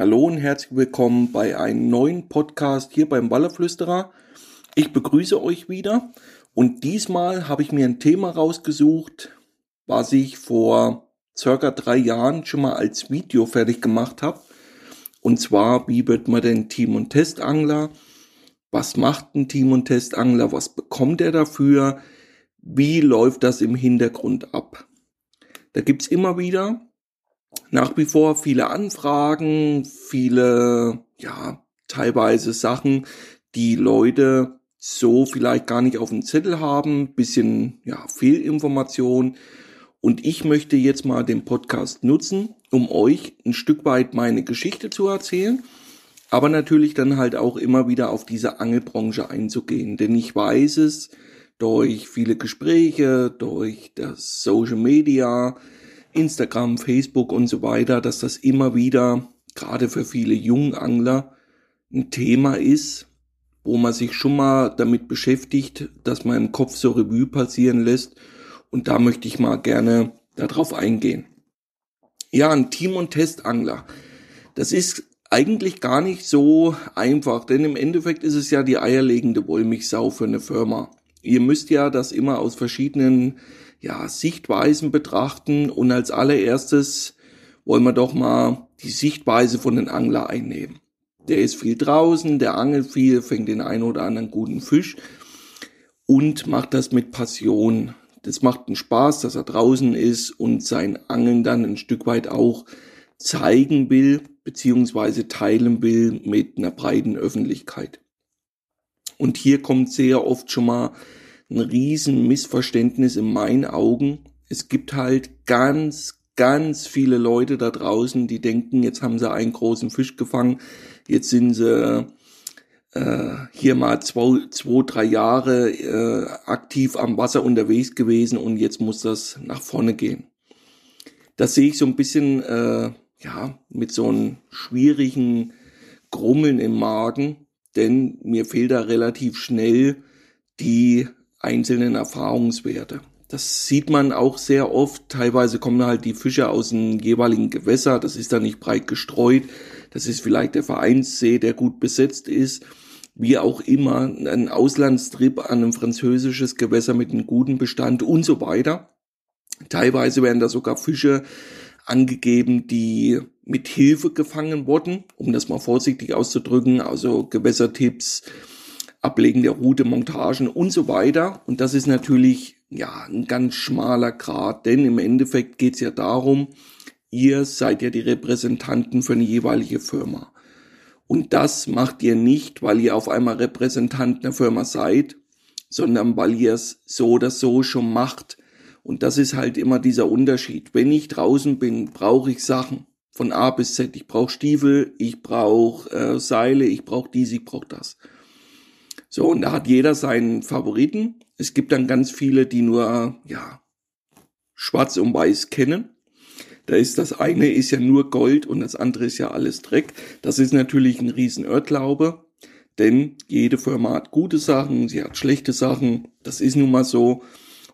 Hallo und herzlich willkommen bei einem neuen Podcast hier beim Wallerflüsterer. Ich begrüße euch wieder und diesmal habe ich mir ein Thema rausgesucht, was ich vor circa drei Jahren schon mal als Video fertig gemacht habe. Und zwar, wie wird man denn Team- und Testangler? Was macht ein Team- und Testangler? Was bekommt er dafür? Wie läuft das im Hintergrund ab? Da gibt's immer wieder nach wie vor viele Anfragen, viele, ja, teilweise Sachen, die Leute so vielleicht gar nicht auf dem Zettel haben, bisschen, ja, Fehlinformation. Und ich möchte jetzt mal den Podcast nutzen, um euch ein Stück weit meine Geschichte zu erzählen, aber natürlich dann halt auch immer wieder auf diese Angelbranche einzugehen, denn ich weiß es durch viele Gespräche, durch das Social Media, Instagram, Facebook und so weiter, dass das immer wieder, gerade für viele Jungangler, ein Thema ist, wo man sich schon mal damit beschäftigt, dass man im Kopf so Revue passieren lässt. Und da möchte ich mal gerne darauf eingehen. Ja, ein Team- und Testangler. Das ist eigentlich gar nicht so einfach, denn im Endeffekt ist es ja die eierlegende Wollmilchsau für eine Firma. Ihr müsst ja das immer aus verschiedenen ja, Sichtweisen betrachten und als allererstes wollen wir doch mal die Sichtweise von den Angler einnehmen. Der ist viel draußen, der angelt viel, fängt den einen oder anderen guten Fisch und macht das mit Passion. Das macht einen Spaß, dass er draußen ist und sein Angeln dann ein Stück weit auch zeigen will, beziehungsweise teilen will mit einer breiten Öffentlichkeit. Und hier kommt sehr oft schon mal ein riesen Missverständnis in meinen Augen. Es gibt halt ganz, ganz viele Leute da draußen, die denken, jetzt haben sie einen großen Fisch gefangen, jetzt sind sie äh, hier mal zwei, zwei drei Jahre äh, aktiv am Wasser unterwegs gewesen und jetzt muss das nach vorne gehen. Das sehe ich so ein bisschen, äh, ja, mit so einem schwierigen Grummeln im Magen, denn mir fehlt da relativ schnell die einzelnen Erfahrungswerte. Das sieht man auch sehr oft. Teilweise kommen halt die Fische aus dem jeweiligen Gewässer. Das ist dann nicht breit gestreut. Das ist vielleicht der Vereinssee, der gut besetzt ist. Wie auch immer, ein Auslandstrip an ein französisches Gewässer mit einem guten Bestand und so weiter. Teilweise werden da sogar Fische angegeben, die mit Hilfe gefangen wurden, um das mal vorsichtig auszudrücken. Also Gewässertipps, Ablegen der Route, Montagen und so weiter. Und das ist natürlich ja ein ganz schmaler Grad, denn im Endeffekt geht es ja darum, ihr seid ja die Repräsentanten für eine jeweilige Firma. Und das macht ihr nicht, weil ihr auf einmal Repräsentant einer Firma seid, sondern weil ihr es so oder so schon macht. Und das ist halt immer dieser Unterschied. Wenn ich draußen bin, brauche ich Sachen von A bis Z. Ich brauche Stiefel, ich brauche äh, Seile, ich brauche dies, ich brauche das. So, und da hat jeder seinen Favoriten. Es gibt dann ganz viele, die nur, ja, schwarz und weiß kennen. Da ist das eine ist ja nur Gold und das andere ist ja alles Dreck. Das ist natürlich ein riesen Irrglaube, denn jede Firma hat gute Sachen, sie hat schlechte Sachen. Das ist nun mal so.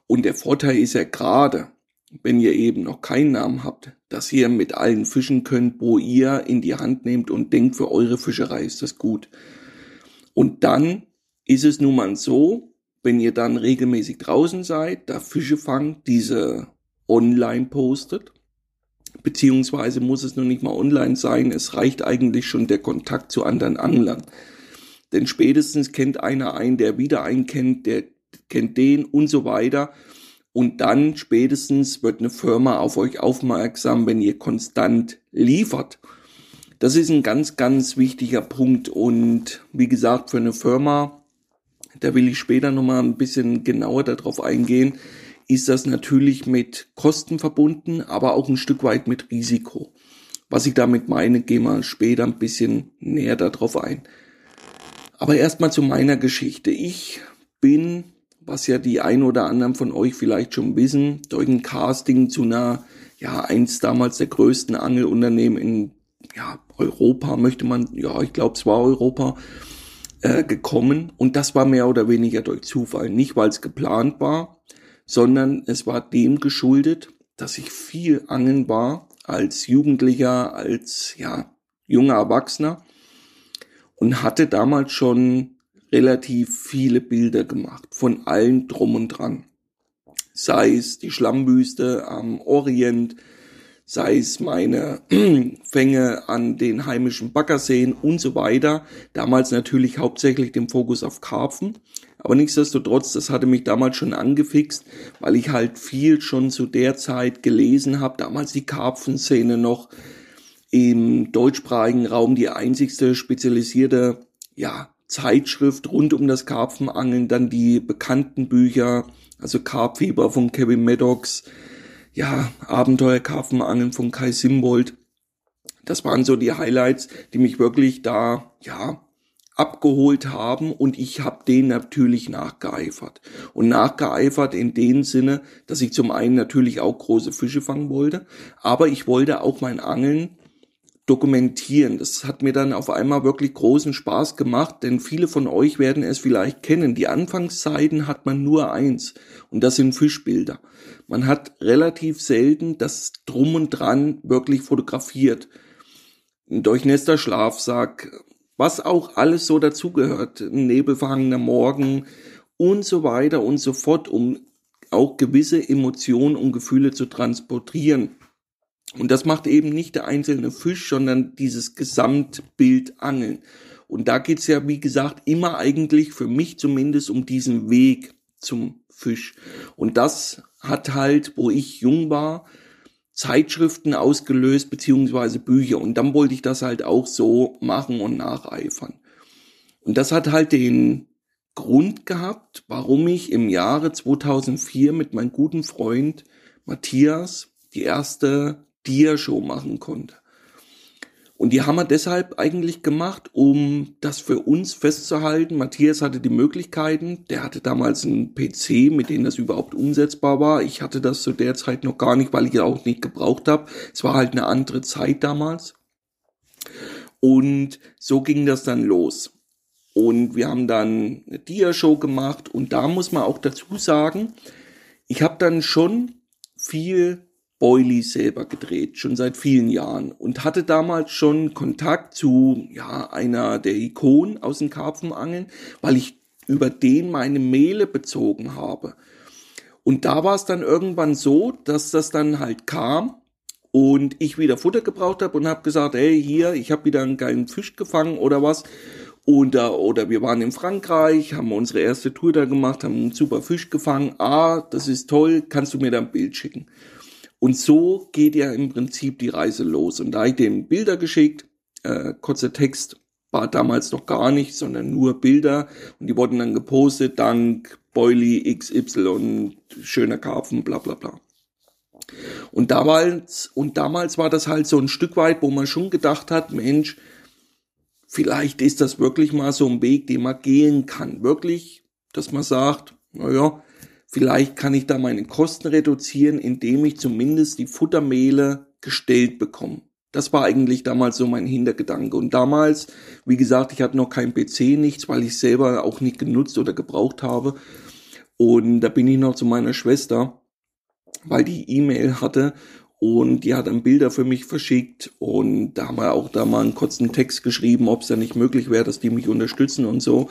Und der Vorteil ist ja gerade, wenn ihr eben noch keinen Namen habt, dass ihr mit allen fischen könnt, wo ihr in die Hand nehmt und denkt, für eure Fischerei ist das gut. Und dann ist es nun mal so, wenn ihr dann regelmäßig draußen seid, da Fische fangt, diese online postet, beziehungsweise muss es noch nicht mal online sein, es reicht eigentlich schon der Kontakt zu anderen Anglern. Denn spätestens kennt einer einen, der wieder einen kennt, der kennt den und so weiter. Und dann spätestens wird eine Firma auf euch aufmerksam, wenn ihr konstant liefert. Das ist ein ganz, ganz wichtiger Punkt. Und wie gesagt, für eine Firma da will ich später nochmal ein bisschen genauer darauf eingehen, ist das natürlich mit Kosten verbunden, aber auch ein Stück weit mit Risiko. Was ich damit meine, gehen wir später ein bisschen näher darauf ein. Aber erstmal zu meiner Geschichte. Ich bin, was ja die ein oder anderen von euch vielleicht schon wissen, durch ein Casting zu einer, ja, eins damals der größten Angelunternehmen in ja, Europa, möchte man, ja, ich glaube, es war Europa, äh, gekommen und das war mehr oder weniger durch Zufall. Nicht, weil es geplant war, sondern es war dem geschuldet, dass ich viel angeln war als Jugendlicher, als ja junger Erwachsener und hatte damals schon relativ viele Bilder gemacht von allen drum und dran. Sei es die Schlammwüste am Orient, sei es meine Fänge an den heimischen Baggerseen und so weiter. Damals natürlich hauptsächlich den Fokus auf Karpfen. Aber nichtsdestotrotz, das hatte mich damals schon angefixt, weil ich halt viel schon zu der Zeit gelesen habe. Damals die Karpfenszene noch im deutschsprachigen Raum die einzigste spezialisierte, ja, Zeitschrift rund um das Karpfenangeln, dann die bekannten Bücher, also Karpfieber von Kevin Maddox, ja, Abenteuerkarpfenangeln von Kai Simbold. Das waren so die Highlights, die mich wirklich da, ja, abgeholt haben und ich habe denen natürlich nachgeeifert. Und nachgeeifert in dem Sinne, dass ich zum einen natürlich auch große Fische fangen wollte, aber ich wollte auch mein Angeln dokumentieren. Das hat mir dann auf einmal wirklich großen Spaß gemacht, denn viele von euch werden es vielleicht kennen. Die Anfangszeiten hat man nur eins und das sind Fischbilder. Man hat relativ selten das Drum und Dran wirklich fotografiert. Ein durchnässter Schlafsack, was auch alles so dazugehört, ein nebelverhangener Morgen und so weiter und so fort, um auch gewisse Emotionen und Gefühle zu transportieren. Und das macht eben nicht der einzelne Fisch, sondern dieses Gesamtbild Angeln. Und da geht's ja, wie gesagt, immer eigentlich für mich zumindest um diesen Weg zum Fisch. Und das hat halt, wo ich jung war, Zeitschriften ausgelöst, beziehungsweise Bücher. Und dann wollte ich das halt auch so machen und nacheifern. Und das hat halt den Grund gehabt, warum ich im Jahre 2004 mit meinem guten Freund Matthias die erste Dia-Show machen konnte. Und die haben wir deshalb eigentlich gemacht, um das für uns festzuhalten. Matthias hatte die Möglichkeiten, der hatte damals einen PC, mit dem das überhaupt umsetzbar war. Ich hatte das zu der Zeit noch gar nicht, weil ich es auch nicht gebraucht habe. Es war halt eine andere Zeit damals. Und so ging das dann los. Und wir haben dann eine Dia-Show gemacht und da muss man auch dazu sagen, ich habe dann schon viel Boily selber gedreht, schon seit vielen Jahren und hatte damals schon Kontakt zu ja einer der Ikonen aus dem Karpfenangeln, weil ich über den meine Mehle bezogen habe. Und da war es dann irgendwann so, dass das dann halt kam und ich wieder Futter gebraucht habe und habe gesagt, hey, hier, ich habe wieder einen geilen Fisch gefangen oder was. Oder, oder wir waren in Frankreich, haben unsere erste Tour da gemacht, haben einen super Fisch gefangen. Ah, das ist toll, kannst du mir da ein Bild schicken? Und so geht ja im Prinzip die Reise los. Und da ich dem Bilder geschickt, äh, kurzer Text war damals noch gar nicht, sondern nur Bilder und die wurden dann gepostet, dank Boily XY und schöner Karpfen, bla bla bla. Und damals, und damals war das halt so ein Stück weit, wo man schon gedacht hat, Mensch, vielleicht ist das wirklich mal so ein Weg, den man gehen kann. Wirklich, dass man sagt, naja, Vielleicht kann ich da meine Kosten reduzieren, indem ich zumindest die Futtermehle gestellt bekomme. Das war eigentlich damals so mein Hintergedanke. Und damals, wie gesagt, ich hatte noch kein PC, nichts, weil ich selber auch nicht genutzt oder gebraucht habe. Und da bin ich noch zu meiner Schwester, weil die E-Mail hatte und die hat dann Bilder für mich verschickt und da haben wir auch da mal einen kurzen Text geschrieben, ob es ja nicht möglich wäre, dass die mich unterstützen und so.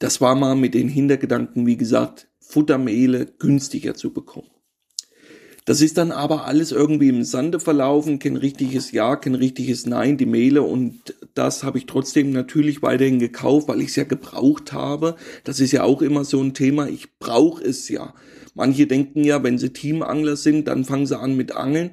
Das war mal mit den Hintergedanken, wie gesagt, Futtermehle günstiger zu bekommen. Das ist dann aber alles irgendwie im Sande verlaufen, kein richtiges Ja, kein richtiges Nein, die Mehle und das habe ich trotzdem natürlich weiterhin gekauft, weil ich es ja gebraucht habe. Das ist ja auch immer so ein Thema, ich brauche es ja. Manche denken ja, wenn sie Teamangler sind, dann fangen sie an mit Angeln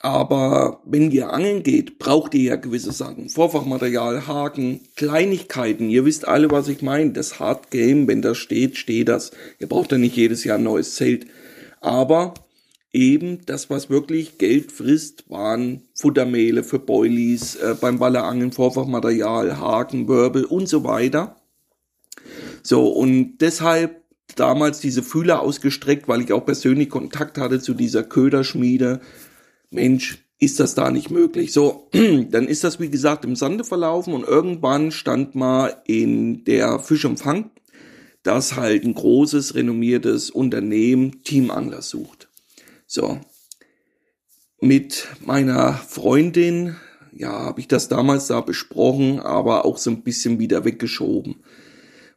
aber wenn ihr angeln geht, braucht ihr ja gewisse Sachen. Vorfachmaterial, Haken, Kleinigkeiten. Ihr wisst alle, was ich meine. Das Hard Game, wenn das steht, steht das. Ihr braucht ja nicht jedes Jahr ein neues Zelt. Aber eben das, was wirklich Geld frisst, waren Futtermehle für Boilies, äh, beim Ballerangeln, Vorfachmaterial, Haken, Wirbel und so weiter. So, und deshalb damals diese Fühler ausgestreckt, weil ich auch persönlich Kontakt hatte zu dieser Köderschmiede Mensch, ist das da nicht möglich? So, dann ist das wie gesagt im Sande verlaufen und irgendwann stand mal in der Fischempfang, dass halt ein großes, renommiertes Unternehmen Teamangler sucht. So, mit meiner Freundin, ja, habe ich das damals da besprochen, aber auch so ein bisschen wieder weggeschoben,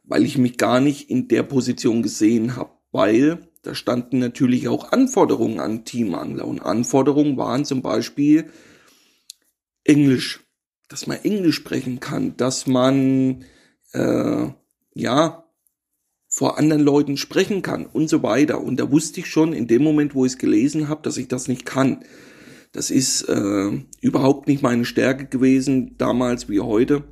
weil ich mich gar nicht in der Position gesehen habe, weil da standen natürlich auch Anforderungen an Teamangler und Anforderungen waren zum Beispiel Englisch, dass man Englisch sprechen kann, dass man äh, ja vor anderen Leuten sprechen kann und so weiter. Und da wusste ich schon in dem Moment, wo ich es gelesen habe, dass ich das nicht kann. Das ist äh, überhaupt nicht meine Stärke gewesen, damals wie heute.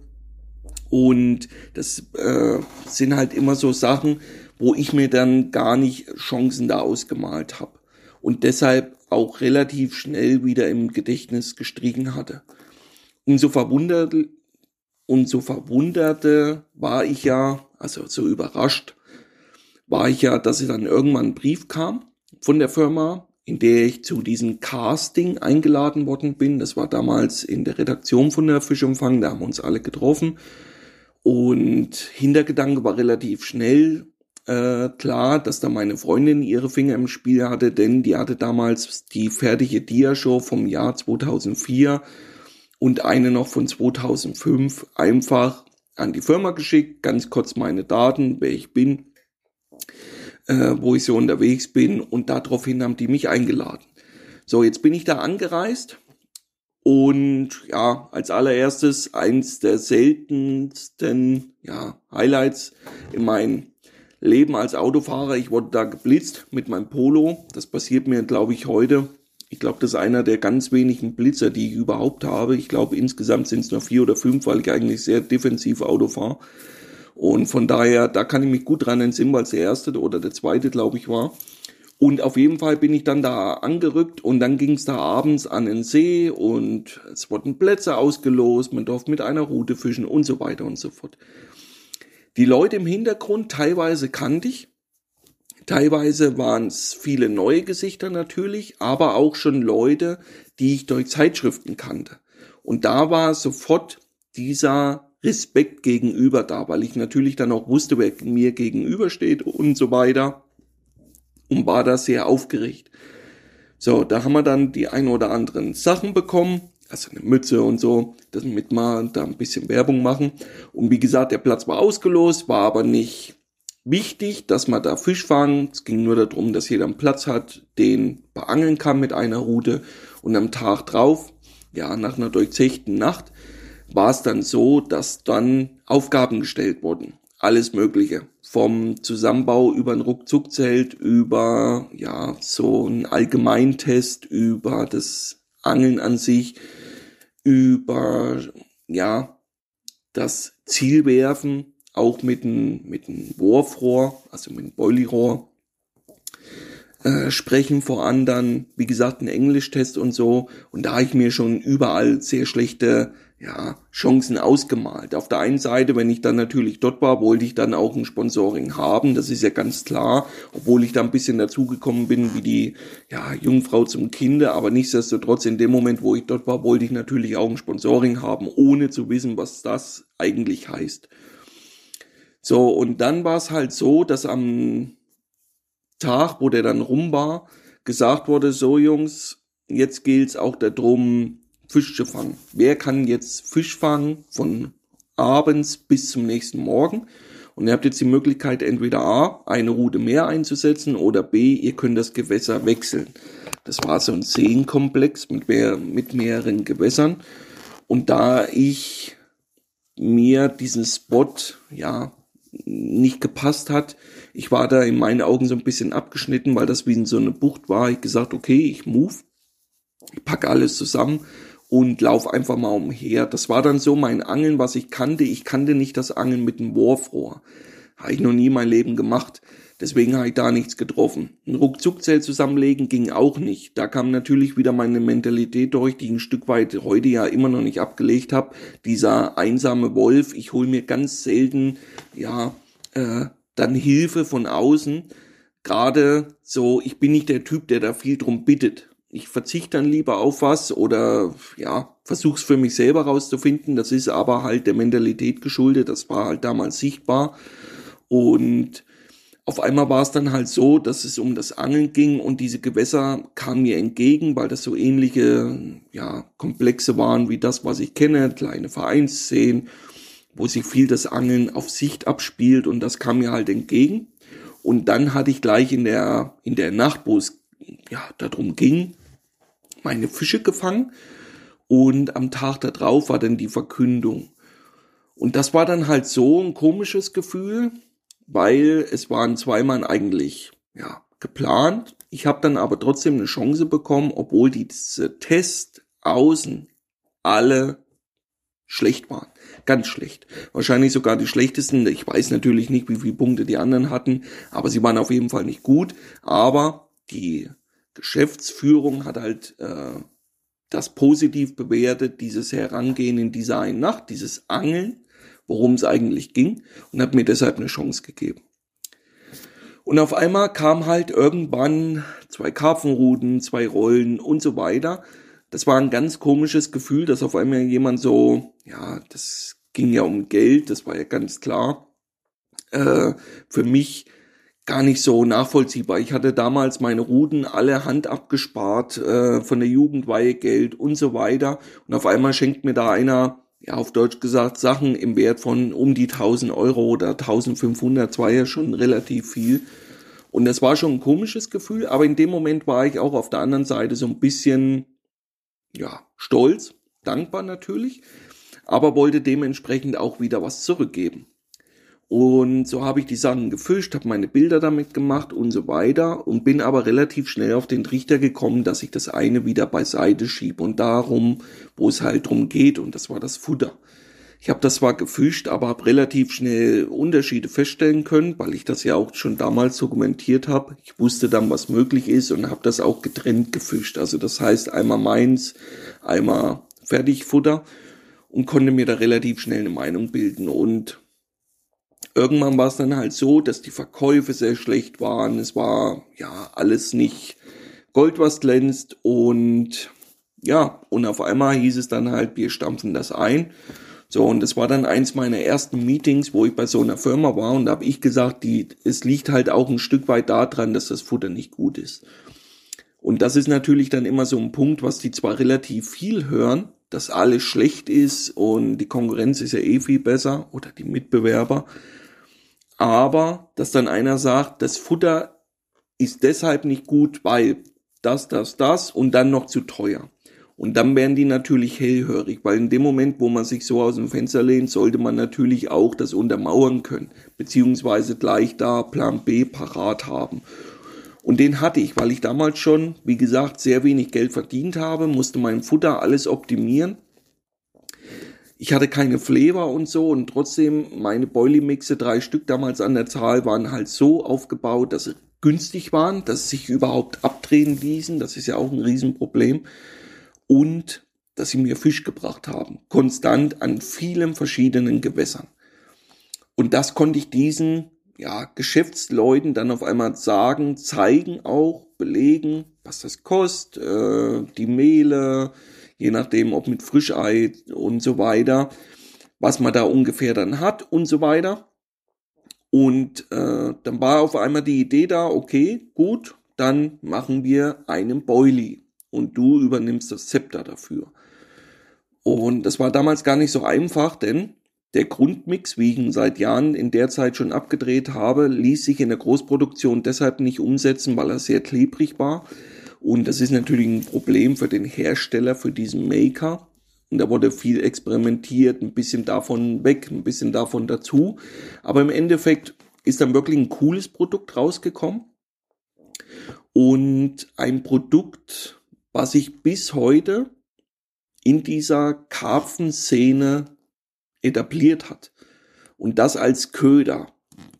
Und das äh, sind halt immer so Sachen, wo ich mir dann gar nicht Chancen da ausgemalt habe. Und deshalb auch relativ schnell wieder im Gedächtnis gestrichen hatte. Umso verwundert, umso verwunderte war ich ja, also so überrascht, war ich ja, dass dann irgendwann ein Brief kam von der Firma, in der ich zu diesem Casting eingeladen worden bin. Das war damals in der Redaktion von der Fischumfang, da haben wir uns alle getroffen. Und Hintergedanke war relativ schnell äh, klar, dass da meine Freundin ihre Finger im Spiel hatte, denn die hatte damals die fertige Dia-Show vom Jahr 2004 und eine noch von 2005 einfach an die Firma geschickt, ganz kurz meine Daten, wer ich bin äh, wo ich so unterwegs bin und daraufhin haben die mich eingeladen. So, jetzt bin ich da angereist und ja, als allererstes eins der seltensten ja, Highlights in meinem Leben als Autofahrer. Ich wurde da geblitzt mit meinem Polo. Das passiert mir, glaube ich, heute. Ich glaube, das ist einer der ganz wenigen Blitzer, die ich überhaupt habe. Ich glaube, insgesamt sind es nur vier oder fünf, weil ich eigentlich sehr defensiv Auto fahre. Und von daher, da kann ich mich gut dran entsinnen, weil es der erste oder der zweite, glaube ich, war. Und auf jeden Fall bin ich dann da angerückt und dann ging es da abends an den See und es wurden Plätze ausgelost, man durfte mit einer Route fischen und so weiter und so fort. Die Leute im Hintergrund, teilweise kannte ich, teilweise waren es viele neue Gesichter natürlich, aber auch schon Leute, die ich durch Zeitschriften kannte. Und da war sofort dieser Respekt gegenüber da, weil ich natürlich dann auch wusste, wer mir gegenübersteht und so weiter und war da sehr aufgeregt. So, da haben wir dann die ein oder anderen Sachen bekommen, also eine Mütze und so, damit wir da ein bisschen Werbung machen. Und wie gesagt, der Platz war ausgelost, war aber nicht wichtig, dass man da Fisch fangen. Es ging nur darum, dass jeder einen Platz hat, den beangeln kann mit einer Route. Und am Tag drauf, ja, nach einer durchzechten Nacht, war es dann so, dass dann Aufgaben gestellt wurden. Alles Mögliche. Vom Zusammenbau über ein Ruckzuckzelt, über, ja, so ein Allgemeintest, über das Angeln an sich, über, ja, das Zielwerfen, auch mit einem, mit einem Wurfrohr, also mit einem Boilyrohr, äh, sprechen vor anderen, wie gesagt, ein Englischtest und so. Und da ich mir schon überall sehr schlechte ja, Chancen ausgemalt. Auf der einen Seite, wenn ich dann natürlich dort war, wollte ich dann auch ein Sponsoring haben, das ist ja ganz klar, obwohl ich da ein bisschen dazugekommen bin wie die ja, Jungfrau zum Kinde, aber nichtsdestotrotz in dem Moment, wo ich dort war, wollte ich natürlich auch ein Sponsoring haben, ohne zu wissen, was das eigentlich heißt. So, und dann war es halt so, dass am Tag, wo der dann rum war, gesagt wurde, so Jungs, jetzt gilt's auch darum, Fisch zu fangen. Wer kann jetzt Fisch fangen von abends bis zum nächsten Morgen? Und ihr habt jetzt die Möglichkeit, entweder A, eine Route mehr einzusetzen oder B, ihr könnt das Gewässer wechseln. Das war so ein Seenkomplex mit, mehr, mit mehreren Gewässern. Und da ich mir diesen Spot, ja, nicht gepasst hat, ich war da in meinen Augen so ein bisschen abgeschnitten, weil das wie in so eine Bucht war. Ich gesagt, okay, ich move, ich packe alles zusammen und lauf einfach mal umher. Das war dann so mein Angeln, was ich kannte. Ich kannte nicht das Angeln mit dem Wurfrohr. Habe ich noch nie mein Leben gemacht. Deswegen habe ich da nichts getroffen. Ein Ruckzuckzelt zusammenlegen ging auch nicht. Da kam natürlich wieder meine Mentalität durch, die ein Stück weit heute ja immer noch nicht abgelegt habe. Dieser einsame Wolf, ich hole mir ganz selten, ja, äh, dann Hilfe von außen. Gerade so, ich bin nicht der Typ, der da viel drum bittet ich verzichte dann lieber auf was oder ja, versuch's für mich selber rauszufinden. Das ist aber halt der Mentalität geschuldet. Das war halt damals sichtbar. Und auf einmal war es dann halt so, dass es um das Angeln ging und diese Gewässer kamen mir entgegen, weil das so ähnliche ja, Komplexe waren wie das, was ich kenne, kleine Vereinsszenen, wo sich viel das Angeln auf Sicht abspielt und das kam mir halt entgegen. Und dann hatte ich gleich in der, in der Nacht, wo es ja darum ging, meine Fische gefangen und am Tag darauf war dann die Verkündung. Und das war dann halt so ein komisches Gefühl, weil es waren zweimal eigentlich ja geplant. Ich habe dann aber trotzdem eine Chance bekommen, obwohl diese Tests außen alle schlecht waren. Ganz schlecht. Wahrscheinlich sogar die schlechtesten. Ich weiß natürlich nicht, wie viele Punkte die anderen hatten, aber sie waren auf jeden Fall nicht gut. Aber die Geschäftsführung hat halt äh, das positiv bewertet, dieses Herangehen in dieser einen Nacht, dieses Angeln worum es eigentlich ging und hat mir deshalb eine Chance gegeben. Und auf einmal kam halt irgendwann zwei Karpfenruten, zwei Rollen und so weiter. Das war ein ganz komisches Gefühl, dass auf einmal jemand so, ja, das ging ja um Geld, das war ja ganz klar. Äh, für mich gar nicht so nachvollziehbar. Ich hatte damals meine Ruden alle Hand abgespart, äh, von der Jugendweihe Geld und so weiter. Und auf einmal schenkt mir da einer ja, auf Deutsch gesagt, Sachen im Wert von um die 1000 Euro oder 1500, war ja schon relativ viel. Und das war schon ein komisches Gefühl, aber in dem Moment war ich auch auf der anderen Seite so ein bisschen, ja, stolz, dankbar natürlich, aber wollte dementsprechend auch wieder was zurückgeben. Und so habe ich die Sachen gefischt, habe meine Bilder damit gemacht und so weiter und bin aber relativ schnell auf den Trichter gekommen, dass ich das eine wieder beiseite schiebe und darum, wo es halt drum geht und das war das Futter. Ich habe das zwar gefischt, aber habe relativ schnell Unterschiede feststellen können, weil ich das ja auch schon damals dokumentiert habe. Ich wusste dann, was möglich ist und habe das auch getrennt gefischt. Also das heißt einmal meins, einmal Fertigfutter und konnte mir da relativ schnell eine Meinung bilden und irgendwann war es dann halt so, dass die Verkäufe sehr schlecht waren. Es war ja alles nicht Gold, was glänzt und ja, und auf einmal hieß es dann halt, wir stampfen das ein. So, und das war dann eins meiner ersten Meetings, wo ich bei so einer Firma war und da habe ich gesagt, die, es liegt halt auch ein Stück weit daran, dass das Futter nicht gut ist. Und das ist natürlich dann immer so ein Punkt, was die zwar relativ viel hören, dass alles schlecht ist und die Konkurrenz ist ja eh viel besser oder die Mitbewerber, aber dass dann einer sagt, das Futter ist deshalb nicht gut, weil das, das, das und dann noch zu teuer. Und dann werden die natürlich hellhörig, weil in dem Moment, wo man sich so aus dem Fenster lehnt, sollte man natürlich auch das untermauern können, beziehungsweise gleich da Plan B parat haben. Und den hatte ich, weil ich damals schon, wie gesagt, sehr wenig Geld verdient habe, musste mein Futter alles optimieren ich hatte keine Flavor und so und trotzdem meine Boilie-Mixe, drei Stück damals an der Zahl, waren halt so aufgebaut, dass sie günstig waren, dass sie sich überhaupt abdrehen ließen. Das ist ja auch ein Riesenproblem. Und dass sie mir Fisch gebracht haben. Konstant an vielen verschiedenen Gewässern. Und das konnte ich diesen ja, Geschäftsleuten dann auf einmal sagen, zeigen auch, belegen, was das kostet, äh, die Mehle, je nachdem, ob mit Frischei und so weiter, was man da ungefähr dann hat und so weiter. Und äh, dann war auf einmal die Idee da, okay, gut, dann machen wir einen Boilie und du übernimmst das Zepter dafür. Und das war damals gar nicht so einfach, denn der Grundmix, wie ich ihn seit Jahren in der Zeit schon abgedreht habe, ließ sich in der Großproduktion deshalb nicht umsetzen, weil er sehr klebrig war. Und das ist natürlich ein Problem für den Hersteller, für diesen Maker. Und da wurde viel experimentiert, ein bisschen davon weg, ein bisschen davon dazu. Aber im Endeffekt ist dann wirklich ein cooles Produkt rausgekommen. Und ein Produkt, was sich bis heute in dieser Karpfenszene etabliert hat. Und das als Köder.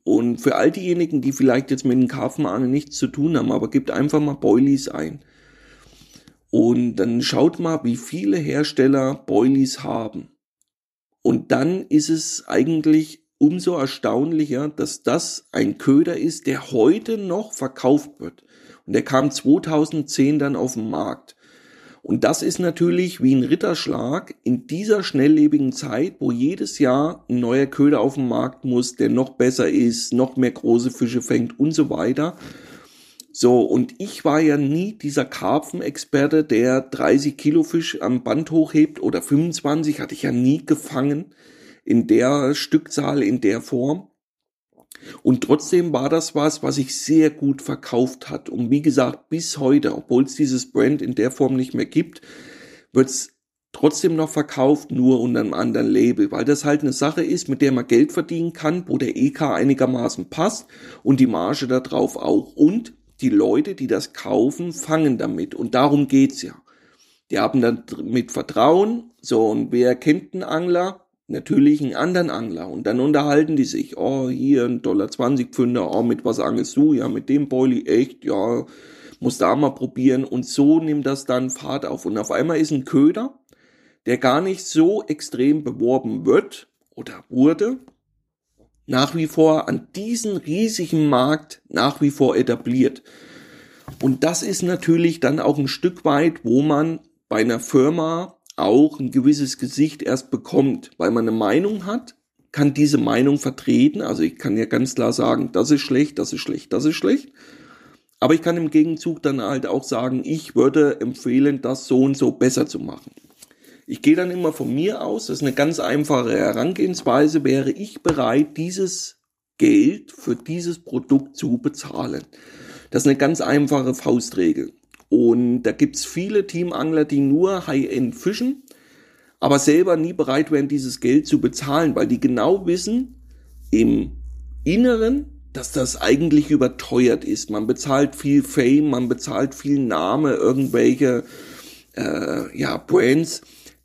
Und für all diejenigen, die vielleicht jetzt mit dem Karpfenangeln nichts zu tun haben, aber gibt einfach mal Boilies ein. Und dann schaut mal, wie viele Hersteller Boilies haben. Und dann ist es eigentlich umso erstaunlicher, dass das ein Köder ist, der heute noch verkauft wird. Und der kam 2010 dann auf den Markt. Und das ist natürlich wie ein Ritterschlag in dieser schnelllebigen Zeit, wo jedes Jahr ein neuer Köder auf den Markt muss, der noch besser ist, noch mehr große Fische fängt und so weiter. So, und ich war ja nie dieser Karpfenexperte, der 30 Kilo Fisch am Band hochhebt oder 25, hatte ich ja nie gefangen in der Stückzahl, in der Form. Und trotzdem war das was, was sich sehr gut verkauft hat. Und wie gesagt, bis heute, obwohl es dieses Brand in der Form nicht mehr gibt, wird es trotzdem noch verkauft, nur unter einem anderen Label, weil das halt eine Sache ist, mit der man Geld verdienen kann, wo der EK einigermaßen passt und die Marge da drauf auch. Und die Leute, die das kaufen, fangen damit. Und darum geht's ja. Die haben dann mit Vertrauen, so, und wer kennt einen Angler? Natürlich einen anderen Angler. Und dann unterhalten die sich, oh, hier ein Dollar 20 Pfünder, oh, mit was angelst du? Ja, mit dem Boilie, echt, ja, muss da mal probieren. Und so nimmt das dann Fahrt auf. Und auf einmal ist ein Köder, der gar nicht so extrem beworben wird oder wurde, nach wie vor an diesen riesigen Markt nach wie vor etabliert. Und das ist natürlich dann auch ein Stück weit, wo man bei einer Firma auch ein gewisses Gesicht erst bekommt, weil man eine Meinung hat, kann diese Meinung vertreten. Also ich kann ja ganz klar sagen, das ist schlecht, das ist schlecht, das ist schlecht. Aber ich kann im Gegenzug dann halt auch sagen, ich würde empfehlen, das so und so besser zu machen. Ich gehe dann immer von mir aus, das ist eine ganz einfache Herangehensweise, wäre ich bereit, dieses Geld für dieses Produkt zu bezahlen. Das ist eine ganz einfache Faustregel. Und da gibt's viele Teamangler, die nur High-End fischen, aber selber nie bereit wären, dieses Geld zu bezahlen, weil die genau wissen im Inneren, dass das eigentlich überteuert ist. Man bezahlt viel Fame, man bezahlt viel Name, irgendwelche äh, ja, Brands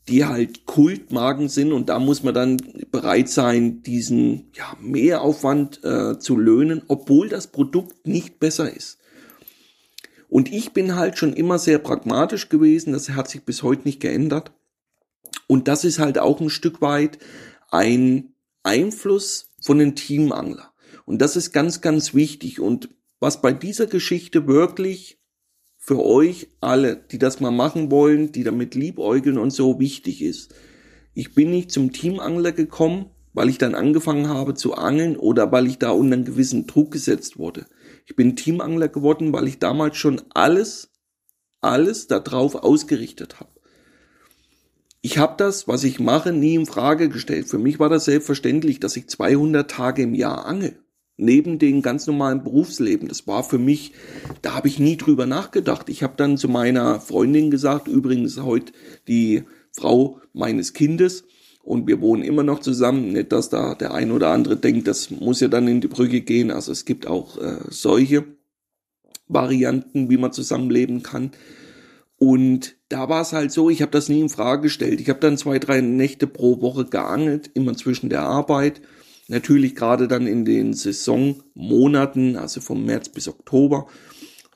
die halt Kultmarken sind und da muss man dann bereit sein, diesen ja, Mehraufwand äh, zu löhnen, obwohl das Produkt nicht besser ist. Und ich bin halt schon immer sehr pragmatisch gewesen, das hat sich bis heute nicht geändert. Und das ist halt auch ein Stück weit ein Einfluss von den Teamangler. Und das ist ganz, ganz wichtig. Und was bei dieser Geschichte wirklich für euch alle, die das mal machen wollen, die damit liebäugeln und so wichtig ist. Ich bin nicht zum Teamangler gekommen, weil ich dann angefangen habe zu angeln oder weil ich da unter einen gewissen Druck gesetzt wurde. Ich bin Teamangler geworden, weil ich damals schon alles, alles darauf ausgerichtet habe. Ich habe das, was ich mache, nie in Frage gestellt. Für mich war das selbstverständlich, dass ich 200 Tage im Jahr angel neben dem ganz normalen Berufsleben. Das war für mich, da habe ich nie drüber nachgedacht. Ich habe dann zu meiner Freundin gesagt, übrigens heute die Frau meines Kindes, und wir wohnen immer noch zusammen. Nicht, dass da der ein oder andere denkt, das muss ja dann in die Brücke gehen. Also es gibt auch äh, solche Varianten, wie man zusammenleben kann. Und da war es halt so, ich habe das nie in Frage gestellt. Ich habe dann zwei, drei Nächte pro Woche geangelt, immer zwischen der Arbeit Natürlich gerade dann in den Saisonmonaten, also vom März bis Oktober,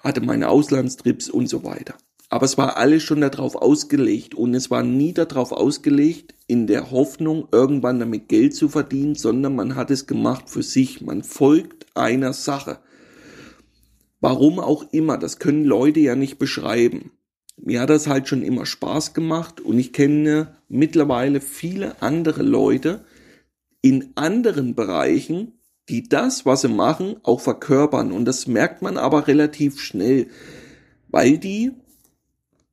hatte meine Auslandstrips und so weiter. Aber es war alles schon darauf ausgelegt und es war nie darauf ausgelegt, in der Hoffnung, irgendwann damit Geld zu verdienen, sondern man hat es gemacht für sich. Man folgt einer Sache. Warum auch immer, das können Leute ja nicht beschreiben. Mir hat das halt schon immer Spaß gemacht und ich kenne mittlerweile viele andere Leute, in anderen Bereichen, die das, was sie machen, auch verkörpern. Und das merkt man aber relativ schnell, weil die,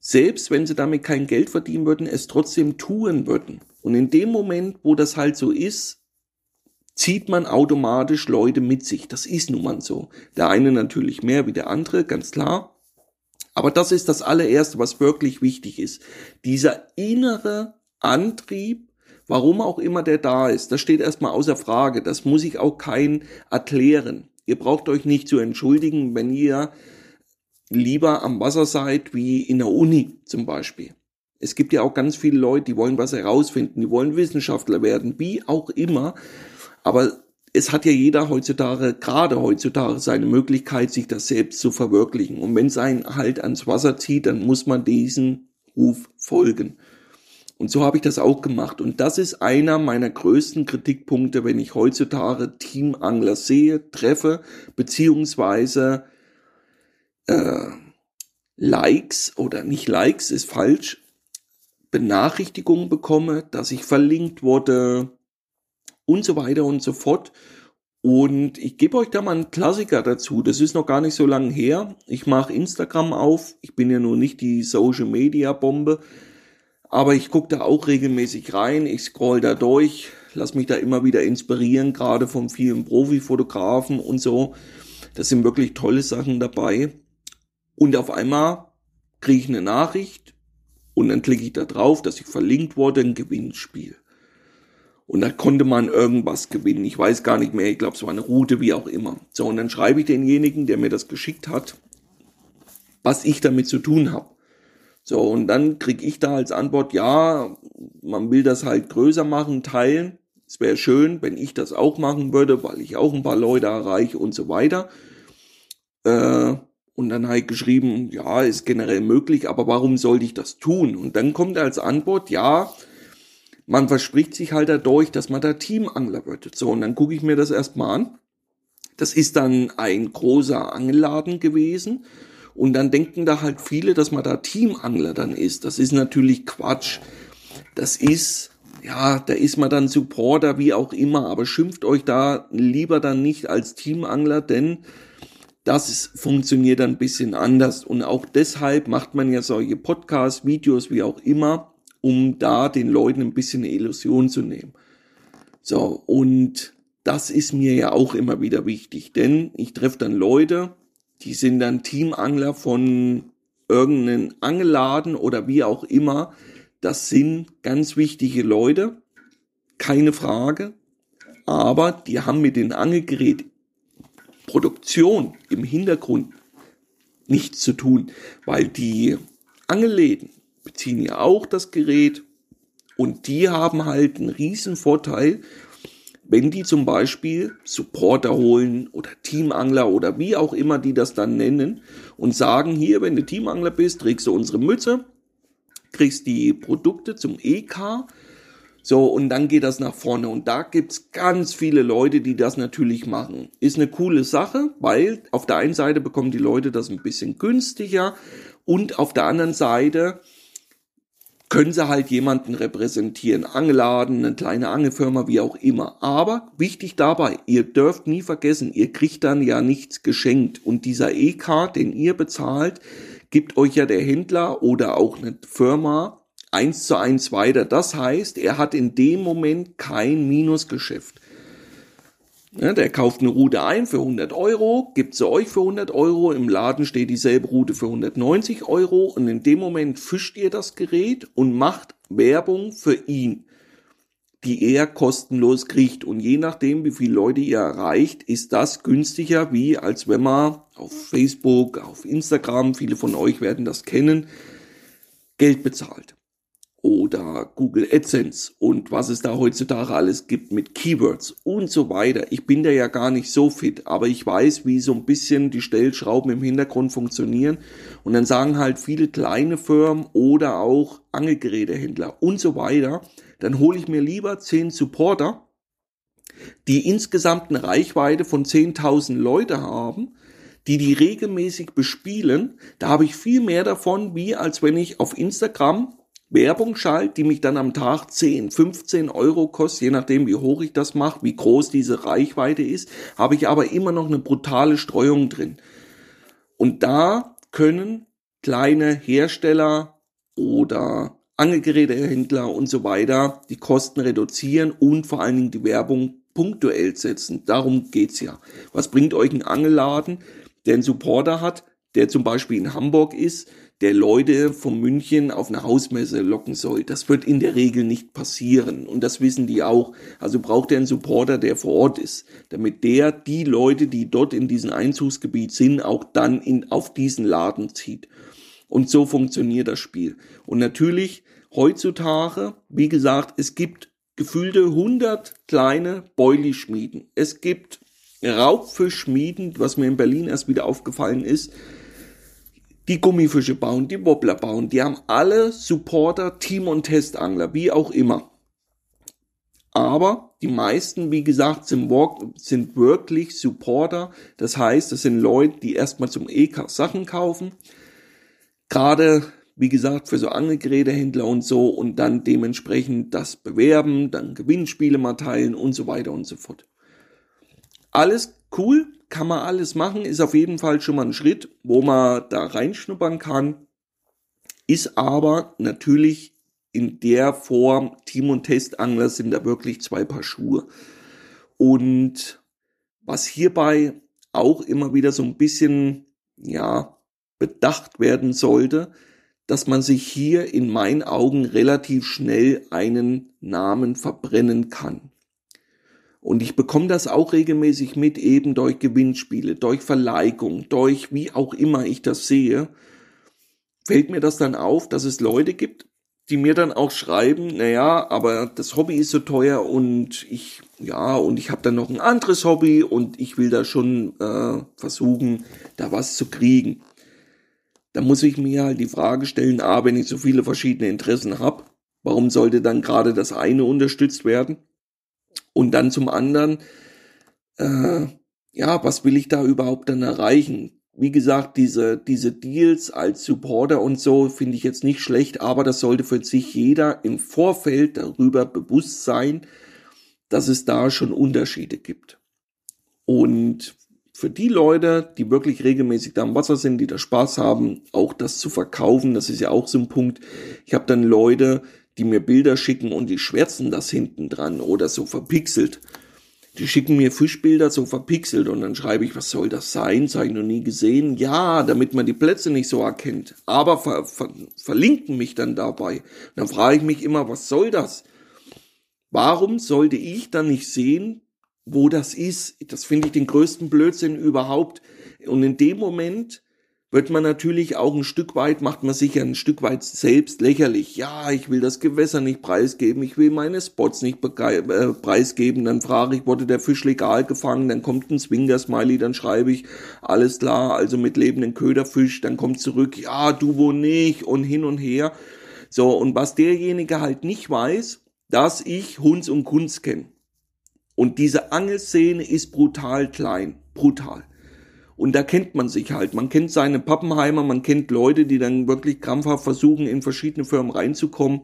selbst wenn sie damit kein Geld verdienen würden, es trotzdem tun würden. Und in dem Moment, wo das halt so ist, zieht man automatisch Leute mit sich. Das ist nun mal so. Der eine natürlich mehr wie der andere, ganz klar. Aber das ist das allererste, was wirklich wichtig ist. Dieser innere Antrieb, Warum auch immer der da ist, das steht erstmal außer Frage. Das muss ich auch kein erklären. Ihr braucht euch nicht zu entschuldigen, wenn ihr lieber am Wasser seid wie in der Uni zum Beispiel. Es gibt ja auch ganz viele Leute, die wollen was herausfinden, die wollen Wissenschaftler werden, wie auch immer. Aber es hat ja jeder heutzutage, gerade heutzutage, seine Möglichkeit, sich das selbst zu verwirklichen. Und wenn es einen halt ans Wasser zieht, dann muss man diesen Ruf folgen. Und so habe ich das auch gemacht. Und das ist einer meiner größten Kritikpunkte, wenn ich heutzutage Teamangler sehe, treffe, beziehungsweise äh, Likes oder nicht Likes ist falsch, Benachrichtigungen bekomme, dass ich verlinkt wurde und so weiter und so fort. Und ich gebe euch da mal einen Klassiker dazu. Das ist noch gar nicht so lange her. Ich mache Instagram auf. Ich bin ja nur nicht die Social Media Bombe. Aber ich gucke da auch regelmäßig rein. Ich scroll da durch. Lass mich da immer wieder inspirieren, gerade von vielen Profifotografen und so. Das sind wirklich tolle Sachen dabei. Und auf einmal kriege ich eine Nachricht und dann klicke ich da drauf, dass ich verlinkt wurde, ein Gewinnspiel. Und da konnte man irgendwas gewinnen. Ich weiß gar nicht mehr. Ich glaube, es war eine Route, wie auch immer. So, und dann schreibe ich denjenigen, der mir das geschickt hat, was ich damit zu tun habe. So, und dann kriege ich da als Antwort, ja, man will das halt größer machen, teilen. Es wäre schön, wenn ich das auch machen würde, weil ich auch ein paar Leute erreiche und so weiter. Äh, und dann halt geschrieben, ja, ist generell möglich, aber warum sollte ich das tun? Und dann kommt als Antwort, ja, man verspricht sich halt dadurch, dass man da Teamangler wird. So, und dann gucke ich mir das erstmal an. Das ist dann ein großer Angelladen gewesen. Und dann denken da halt viele, dass man da Teamangler dann ist. Das ist natürlich Quatsch. Das ist, ja, da ist man dann Supporter, wie auch immer. Aber schimpft euch da lieber dann nicht als Teamangler, denn das funktioniert ein bisschen anders. Und auch deshalb macht man ja solche Podcasts, Videos, wie auch immer, um da den Leuten ein bisschen eine Illusion zu nehmen. So, und das ist mir ja auch immer wieder wichtig, denn ich treffe dann Leute, die sind dann Teamangler von irgendeinem Angelladen oder wie auch immer. Das sind ganz wichtige Leute, keine Frage. Aber die haben mit den Angelgerät Produktion im Hintergrund nichts zu tun, weil die Angelläden beziehen ja auch das Gerät und die haben halt einen riesen Vorteil, wenn die zum Beispiel Supporter holen oder Teamangler oder wie auch immer die das dann nennen und sagen, hier, wenn du Teamangler bist, trägst du unsere Mütze, kriegst die Produkte zum EK, so, und dann geht das nach vorne. Und da gibt's ganz viele Leute, die das natürlich machen. Ist eine coole Sache, weil auf der einen Seite bekommen die Leute das ein bisschen günstiger und auf der anderen Seite können sie halt jemanden repräsentieren, Angeladen, eine kleine Angelfirma, wie auch immer. Aber wichtig dabei, ihr dürft nie vergessen, ihr kriegt dann ja nichts geschenkt. Und dieser E-Card, den ihr bezahlt, gibt euch ja der Händler oder auch eine Firma eins zu eins weiter. Das heißt, er hat in dem Moment kein Minusgeschäft. Ja, der kauft eine Route ein für 100 Euro, gibt sie euch für 100 Euro, im Laden steht dieselbe Route für 190 Euro und in dem Moment fischt ihr das Gerät und macht Werbung für ihn, die er kostenlos kriegt. Und je nachdem, wie viele Leute ihr erreicht, ist das günstiger, wie als wenn man auf Facebook, auf Instagram, viele von euch werden das kennen, Geld bezahlt oder Google AdSense und was es da heutzutage alles gibt mit Keywords und so weiter. Ich bin da ja gar nicht so fit, aber ich weiß, wie so ein bisschen die Stellschrauben im Hintergrund funktionieren. Und dann sagen halt viele kleine Firmen oder auch Angelgerätehändler und so weiter, dann hole ich mir lieber zehn Supporter, die insgesamt eine Reichweite von 10.000 Leute haben, die die regelmäßig bespielen. Da habe ich viel mehr davon, wie als wenn ich auf Instagram Werbung schalt, die mich dann am Tag 10, 15 Euro kostet, je nachdem wie hoch ich das mache, wie groß diese Reichweite ist, habe ich aber immer noch eine brutale Streuung drin. Und da können kleine Hersteller oder Angelgerätehändler und so weiter die Kosten reduzieren und vor allen Dingen die Werbung punktuell setzen. Darum geht's ja. Was bringt euch ein Angelladen, der einen Supporter hat, der zum Beispiel in Hamburg ist, der Leute von München auf eine Hausmesse locken soll. Das wird in der Regel nicht passieren und das wissen die auch. Also braucht er einen Supporter, der vor Ort ist, damit der die Leute, die dort in diesem Einzugsgebiet sind, auch dann in, auf diesen Laden zieht. Und so funktioniert das Spiel. Und natürlich heutzutage, wie gesagt, es gibt gefühlte 100 kleine Boilie-Schmieden. Es gibt Raubfischschmieden, was mir in Berlin erst wieder aufgefallen ist, die Gummifische bauen, die Wobbler bauen, die haben alle Supporter, Team- und Testangler, wie auch immer. Aber die meisten, wie gesagt, sind, sind wirklich Supporter. Das heißt, das sind Leute, die erstmal zum EK Sachen kaufen, Gerade, wie gesagt, für so Angelgerätehändler und so und dann dementsprechend das bewerben, dann Gewinnspiele mal teilen und so weiter und so fort. Alles cool, kann man alles machen, ist auf jeden Fall schon mal ein Schritt, wo man da reinschnuppern kann, ist aber natürlich in der Form, Team- und Testangler sind da wirklich zwei Paar Schuhe. Und was hierbei auch immer wieder so ein bisschen, ja, bedacht werden sollte, dass man sich hier in meinen Augen relativ schnell einen Namen verbrennen kann. Und ich bekomme das auch regelmäßig mit, eben durch Gewinnspiele, durch Verleihung, durch wie auch immer ich das sehe, fällt mir das dann auf, dass es Leute gibt, die mir dann auch schreiben, naja, aber das Hobby ist so teuer und ich, ja, und ich habe dann noch ein anderes Hobby und ich will da schon äh, versuchen, da was zu kriegen. Da muss ich mir halt die Frage stellen, a, wenn ich so viele verschiedene Interessen habe, warum sollte dann gerade das eine unterstützt werden? Und dann zum anderen, äh, ja, was will ich da überhaupt dann erreichen? Wie gesagt, diese, diese Deals als Supporter und so finde ich jetzt nicht schlecht, aber das sollte für sich jeder im Vorfeld darüber bewusst sein, dass es da schon Unterschiede gibt. Und für die Leute, die wirklich regelmäßig da am Wasser sind, die da Spaß haben, auch das zu verkaufen, das ist ja auch so ein Punkt. Ich habe dann Leute, die mir Bilder schicken und die schwärzen das hinten dran oder so verpixelt. Die schicken mir Fischbilder so verpixelt und dann schreibe ich, was soll das sein? Das habe ich noch nie gesehen. Ja, damit man die Plätze nicht so erkennt. Aber ver, ver, verlinken mich dann dabei. Dann frage ich mich immer, was soll das? Warum sollte ich dann nicht sehen, wo das ist? Das finde ich den größten Blödsinn überhaupt. Und in dem Moment wird man natürlich auch ein Stück weit, macht man sich ein Stück weit selbst lächerlich. Ja, ich will das Gewässer nicht preisgeben, ich will meine Spots nicht äh, preisgeben. Dann frage ich, wurde der Fisch legal gefangen? Dann kommt ein Swinger-Smiley, dann schreibe ich, alles klar, also mit lebenden Köderfisch. Dann kommt zurück, ja, du wo nicht und hin und her. So, und was derjenige halt nicht weiß, dass ich Hunds und Kunst kenne. Und diese Angelszene ist brutal klein, brutal. Und da kennt man sich halt. Man kennt seine Pappenheimer, man kennt Leute, die dann wirklich krampfhaft versuchen, in verschiedene Firmen reinzukommen.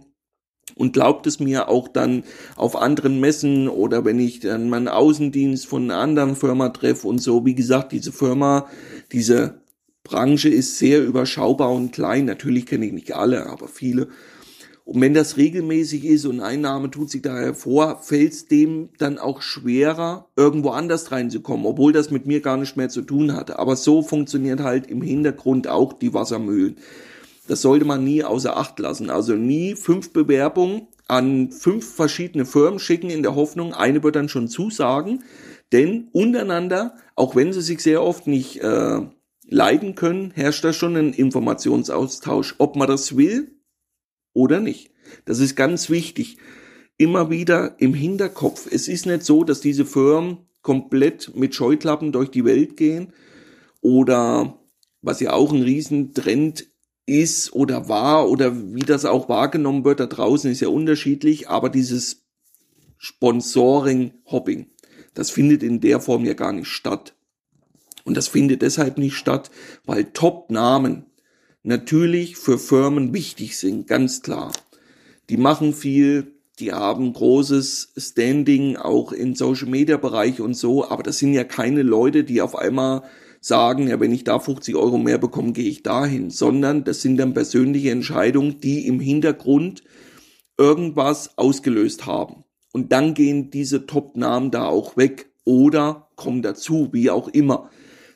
Und glaubt es mir auch dann auf anderen Messen oder wenn ich dann meinen Außendienst von einer anderen Firma treffe und so. Wie gesagt, diese Firma, diese Branche ist sehr überschaubar und klein. Natürlich kenne ich nicht alle, aber viele. Und wenn das regelmäßig ist und Einnahme tut sich da hervor, fällt es dem dann auch schwerer, irgendwo anders reinzukommen, obwohl das mit mir gar nicht mehr zu tun hatte. Aber so funktioniert halt im Hintergrund auch die Wassermühlen. Das sollte man nie außer Acht lassen. Also nie fünf Bewerbungen an fünf verschiedene Firmen schicken in der Hoffnung, eine wird dann schon zusagen. Denn untereinander, auch wenn sie sich sehr oft nicht äh, leiden können, herrscht da schon ein Informationsaustausch. Ob man das will, oder nicht. Das ist ganz wichtig. Immer wieder im Hinterkopf. Es ist nicht so, dass diese Firmen komplett mit Scheuklappen durch die Welt gehen oder was ja auch ein Riesentrend ist oder war oder wie das auch wahrgenommen wird da draußen ist ja unterschiedlich, aber dieses Sponsoring, Hopping, das findet in der Form ja gar nicht statt. Und das findet deshalb nicht statt, weil Top-Namen, natürlich für Firmen wichtig sind, ganz klar. Die machen viel, die haben großes Standing auch im Social Media Bereich und so, aber das sind ja keine Leute, die auf einmal sagen, ja, wenn ich da 50 Euro mehr bekomme, gehe ich dahin, sondern das sind dann persönliche Entscheidungen, die im Hintergrund irgendwas ausgelöst haben. Und dann gehen diese Top-Namen da auch weg oder kommen dazu, wie auch immer.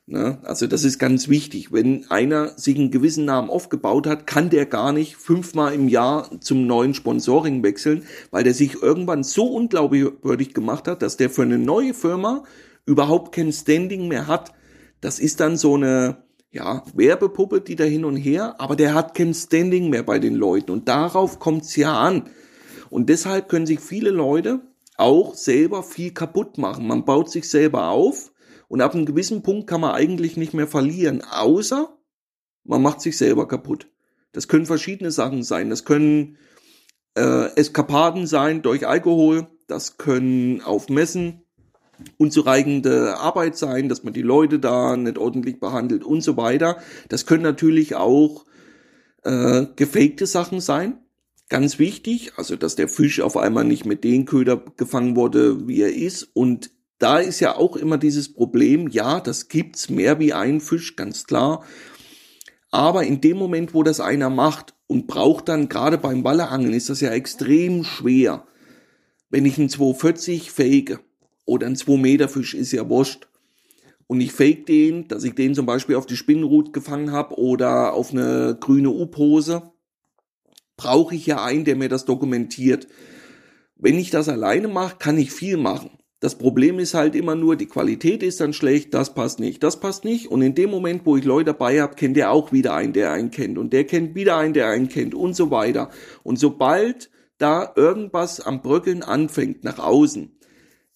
Ne? Also das ist ganz wichtig. Wenn einer sich einen gewissen Namen aufgebaut hat, kann der gar nicht fünfmal im Jahr zum neuen Sponsoring wechseln, weil der sich irgendwann so unglaubwürdig gemacht hat, dass der für eine neue Firma überhaupt kein Standing mehr hat. Das ist dann so eine ja, Werbepuppe, die da hin und her, aber der hat kein Standing mehr bei den Leuten und darauf kommt's ja an. Und deshalb können sich viele Leute auch selber viel kaputt machen. Man baut sich selber auf, und ab einem gewissen Punkt kann man eigentlich nicht mehr verlieren, außer man macht sich selber kaputt. Das können verschiedene Sachen sein. Das können äh, Eskapaden sein durch Alkohol. Das können auf Messen unzureichende Arbeit sein, dass man die Leute da nicht ordentlich behandelt und so weiter. Das können natürlich auch äh, gefakte Sachen sein. Ganz wichtig, also dass der Fisch auf einmal nicht mit den Köder gefangen wurde, wie er ist. Und da ist ja auch immer dieses Problem, ja, das gibt's mehr wie ein Fisch, ganz klar. Aber in dem Moment, wo das einer macht und braucht dann gerade beim Walleangeln, ist das ja extrem schwer. Wenn ich einen 240 fake oder einen 2 Meter Fisch, ist ja wurscht. Und ich fake den, dass ich den zum Beispiel auf die Spinnenrut gefangen habe oder auf eine grüne U-Pose, brauche ich ja einen, der mir das dokumentiert. Wenn ich das alleine mache, kann ich viel machen. Das Problem ist halt immer nur, die Qualität ist dann schlecht, das passt nicht, das passt nicht. Und in dem Moment, wo ich Leute dabei habe, kennt der auch wieder einen, der einen kennt. Und der kennt wieder einen, der einen kennt und so weiter. Und sobald da irgendwas am Bröckeln anfängt nach außen,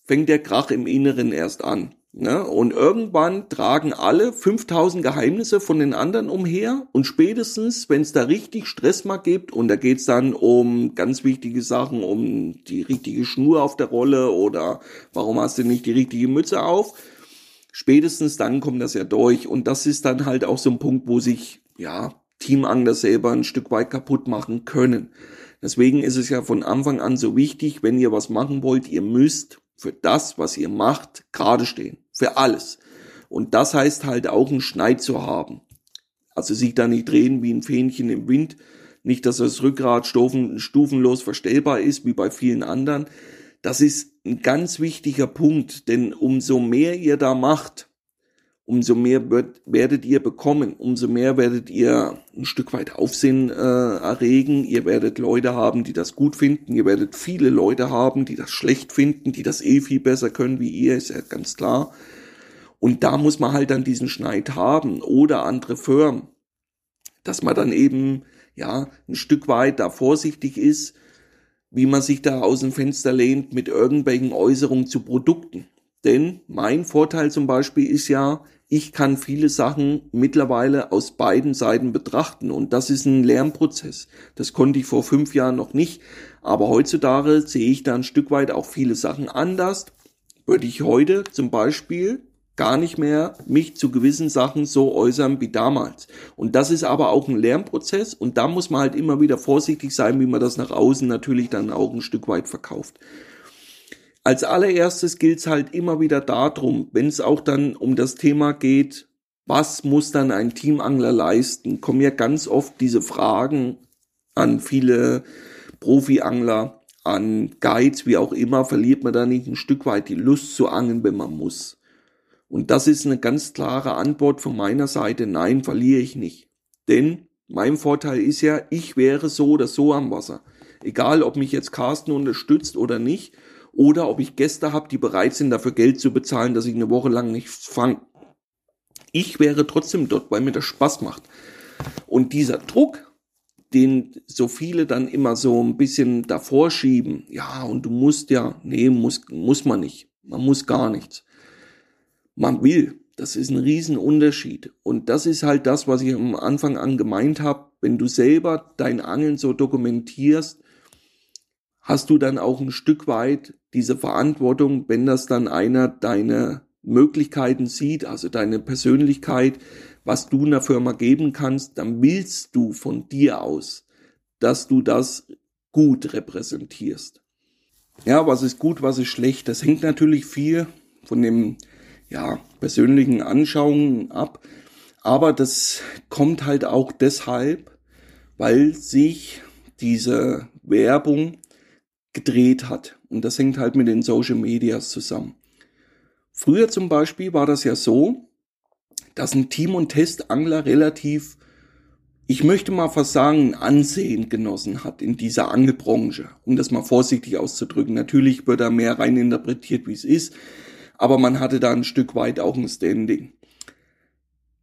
fängt der Krach im Inneren erst an. Ne? Und irgendwann tragen alle 5000 Geheimnisse von den anderen umher und spätestens, wenn es da richtig Stress mal gibt und da geht's dann um ganz wichtige Sachen, um die richtige Schnur auf der Rolle oder warum hast du nicht die richtige Mütze auf, spätestens dann kommt das ja durch und das ist dann halt auch so ein Punkt, wo sich ja Teamangler selber ein Stück weit kaputt machen können. Deswegen ist es ja von Anfang an so wichtig, wenn ihr was machen wollt, ihr müsst für das, was ihr macht, gerade stehen. Für alles. Und das heißt halt auch einen Schneid zu haben. Also sich da nicht drehen wie ein Fähnchen im Wind. Nicht, dass das Rückgrat stufen, stufenlos verstellbar ist, wie bei vielen anderen. Das ist ein ganz wichtiger Punkt, denn umso mehr ihr da macht, umso mehr wird, werdet ihr bekommen, umso mehr werdet ihr ein Stück weit Aufsehen äh, erregen, ihr werdet Leute haben, die das gut finden, ihr werdet viele Leute haben, die das schlecht finden, die das eh viel besser können wie ihr, ist ja ganz klar. Und da muss man halt dann diesen Schneid haben oder andere Firmen, dass man dann eben ja ein Stück weit da vorsichtig ist, wie man sich da aus dem Fenster lehnt mit irgendwelchen Äußerungen zu Produkten. Denn mein Vorteil zum Beispiel ist ja, ich kann viele Sachen mittlerweile aus beiden Seiten betrachten und das ist ein Lernprozess. Das konnte ich vor fünf Jahren noch nicht, aber heutzutage sehe ich da ein Stück weit auch viele Sachen anders. Würde ich heute zum Beispiel gar nicht mehr mich zu gewissen Sachen so äußern wie damals. Und das ist aber auch ein Lernprozess und da muss man halt immer wieder vorsichtig sein, wie man das nach außen natürlich dann auch ein Stück weit verkauft. Als allererstes gilt es halt immer wieder darum, wenn es auch dann um das Thema geht, was muss dann ein Teamangler leisten, kommen ja ganz oft diese Fragen an viele Profiangler, an Guides, wie auch immer, verliert man da nicht ein Stück weit die Lust zu angeln, wenn man muss. Und das ist eine ganz klare Antwort von meiner Seite, nein, verliere ich nicht. Denn mein Vorteil ist ja, ich wäre so oder so am Wasser. Egal, ob mich jetzt Carsten unterstützt oder nicht, oder ob ich Gäste habe, die bereit sind, dafür Geld zu bezahlen, dass ich eine Woche lang nichts fange. Ich wäre trotzdem dort, weil mir das Spaß macht. Und dieser Druck, den so viele dann immer so ein bisschen davor schieben, ja, und du musst ja, nee, muss, muss man nicht. Man muss gar nichts. Man will. Das ist ein Riesenunterschied. Und das ist halt das, was ich am Anfang an gemeint habe. Wenn du selber dein Angeln so dokumentierst, hast du dann auch ein Stück weit diese Verantwortung, wenn das dann einer deine Möglichkeiten sieht, also deine Persönlichkeit, was du einer Firma geben kannst, dann willst du von dir aus, dass du das gut repräsentierst. Ja, was ist gut, was ist schlecht? Das hängt natürlich viel von dem ja, persönlichen Anschauungen ab. Aber das kommt halt auch deshalb, weil sich diese Werbung gedreht hat. Und das hängt halt mit den Social Medias zusammen. Früher zum Beispiel war das ja so, dass ein Team- und Testangler relativ, ich möchte mal fast sagen, Ansehen genossen hat in dieser Angelbranche, um das mal vorsichtig auszudrücken. Natürlich wird da mehr rein interpretiert, wie es ist, aber man hatte da ein Stück weit auch ein Standing.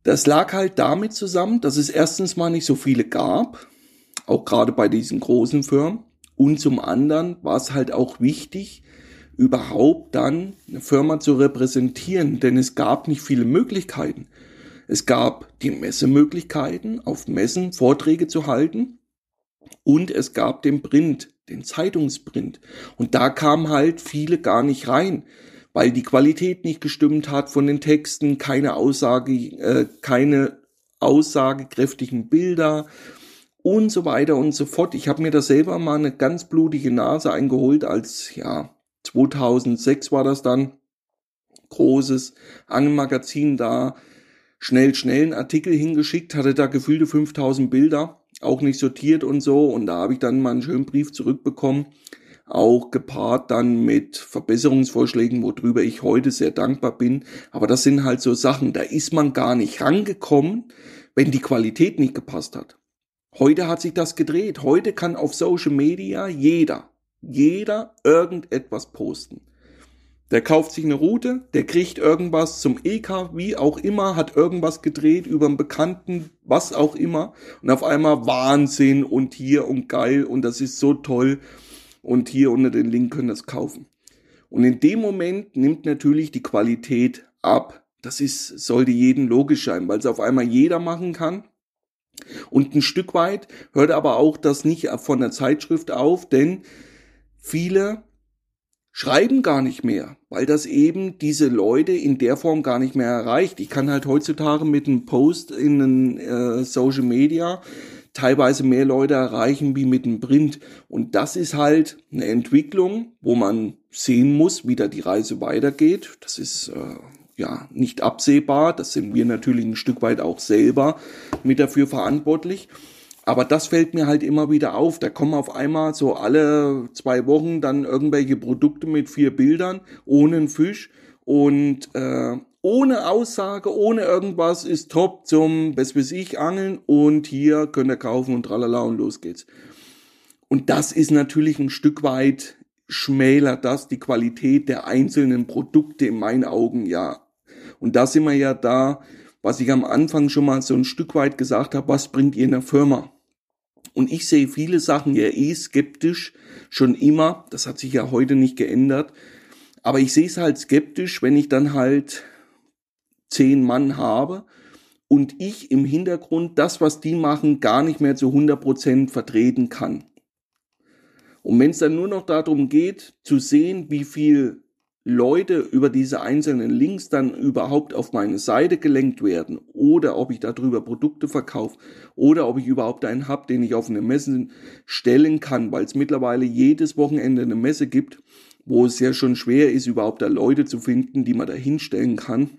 Das lag halt damit zusammen, dass es erstens mal nicht so viele gab, auch gerade bei diesen großen Firmen. Und zum anderen war es halt auch wichtig, überhaupt dann eine Firma zu repräsentieren, denn es gab nicht viele Möglichkeiten. Es gab die Messemöglichkeiten, auf Messen Vorträge zu halten und es gab den Print, den Zeitungsprint. Und da kamen halt viele gar nicht rein, weil die Qualität nicht gestimmt hat von den Texten, keine Aussage, äh, keine aussagekräftigen Bilder, und so weiter und so fort. Ich habe mir da selber mal eine ganz blutige Nase eingeholt, als ja 2006 war das dann großes Angelmagazin da schnell schnell einen Artikel hingeschickt, hatte da gefühlte 5000 Bilder, auch nicht sortiert und so und da habe ich dann mal einen schönen Brief zurückbekommen, auch gepaart dann mit Verbesserungsvorschlägen, worüber ich heute sehr dankbar bin, aber das sind halt so Sachen, da ist man gar nicht rangekommen, wenn die Qualität nicht gepasst hat. Heute hat sich das gedreht. Heute kann auf Social Media jeder, jeder irgendetwas posten. Der kauft sich eine Route, der kriegt irgendwas zum EK, wie auch immer, hat irgendwas gedreht über einen Bekannten, was auch immer. Und auf einmal Wahnsinn und hier und geil und das ist so toll. Und hier unter den Link können das kaufen. Und in dem Moment nimmt natürlich die Qualität ab. Das ist, sollte jedem logisch sein, weil es auf einmal jeder machen kann. Und ein Stück weit hört aber auch das nicht von der Zeitschrift auf, denn viele schreiben gar nicht mehr, weil das eben diese Leute in der Form gar nicht mehr erreicht. Ich kann halt heutzutage mit einem Post in einen, äh, Social Media teilweise mehr Leute erreichen wie mit einem Print. Und das ist halt eine Entwicklung, wo man sehen muss, wie da die Reise weitergeht. Das ist äh, ja nicht absehbar. Das sind wir natürlich ein Stück weit auch selber mit dafür verantwortlich. Aber das fällt mir halt immer wieder auf. Da kommen auf einmal so alle zwei Wochen dann irgendwelche Produkte mit vier Bildern ohne einen Fisch und äh, ohne Aussage, ohne irgendwas ist top zum, was weiß ich, Angeln und hier könnt ihr kaufen und tralala und los geht's. Und das ist natürlich ein Stück weit schmälert das die Qualität der einzelnen Produkte in meinen Augen ja und da sind wir ja da, was ich am Anfang schon mal so ein Stück weit gesagt habe, was bringt ihr in der Firma? Und ich sehe viele Sachen ja eh skeptisch, schon immer, das hat sich ja heute nicht geändert, aber ich sehe es halt skeptisch, wenn ich dann halt zehn Mann habe und ich im Hintergrund das, was die machen, gar nicht mehr zu 100 Prozent vertreten kann. Und wenn es dann nur noch darum geht, zu sehen, wie viel Leute über diese einzelnen Links dann überhaupt auf meine Seite gelenkt werden oder ob ich darüber Produkte verkaufe oder ob ich überhaupt einen habe, den ich auf eine Messe stellen kann, weil es mittlerweile jedes Wochenende eine Messe gibt, wo es ja schon schwer ist, überhaupt da Leute zu finden, die man da hinstellen kann.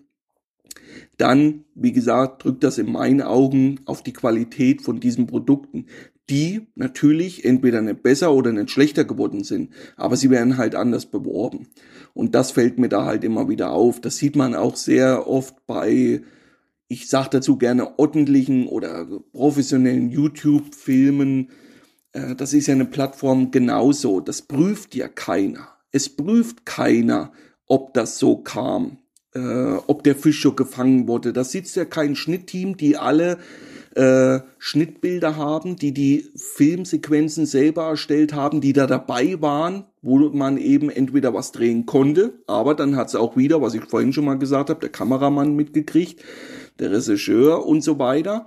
Dann, wie gesagt, drückt das in meinen Augen auf die Qualität von diesen Produkten die natürlich entweder nicht besser oder nicht schlechter geworden sind, aber sie werden halt anders beworben. Und das fällt mir da halt immer wieder auf. Das sieht man auch sehr oft bei, ich sag dazu gerne ordentlichen oder professionellen YouTube-Filmen. Äh, das ist ja eine Plattform genauso. Das prüft ja keiner. Es prüft keiner, ob das so kam, äh, ob der Fisch schon gefangen wurde. Da sitzt ja kein Schnittteam, die alle äh, Schnittbilder haben, die die Filmsequenzen selber erstellt haben, die da dabei waren, wo man eben entweder was drehen konnte, aber dann hat es auch wieder, was ich vorhin schon mal gesagt habe, der Kameramann mitgekriegt, der Regisseur und so weiter.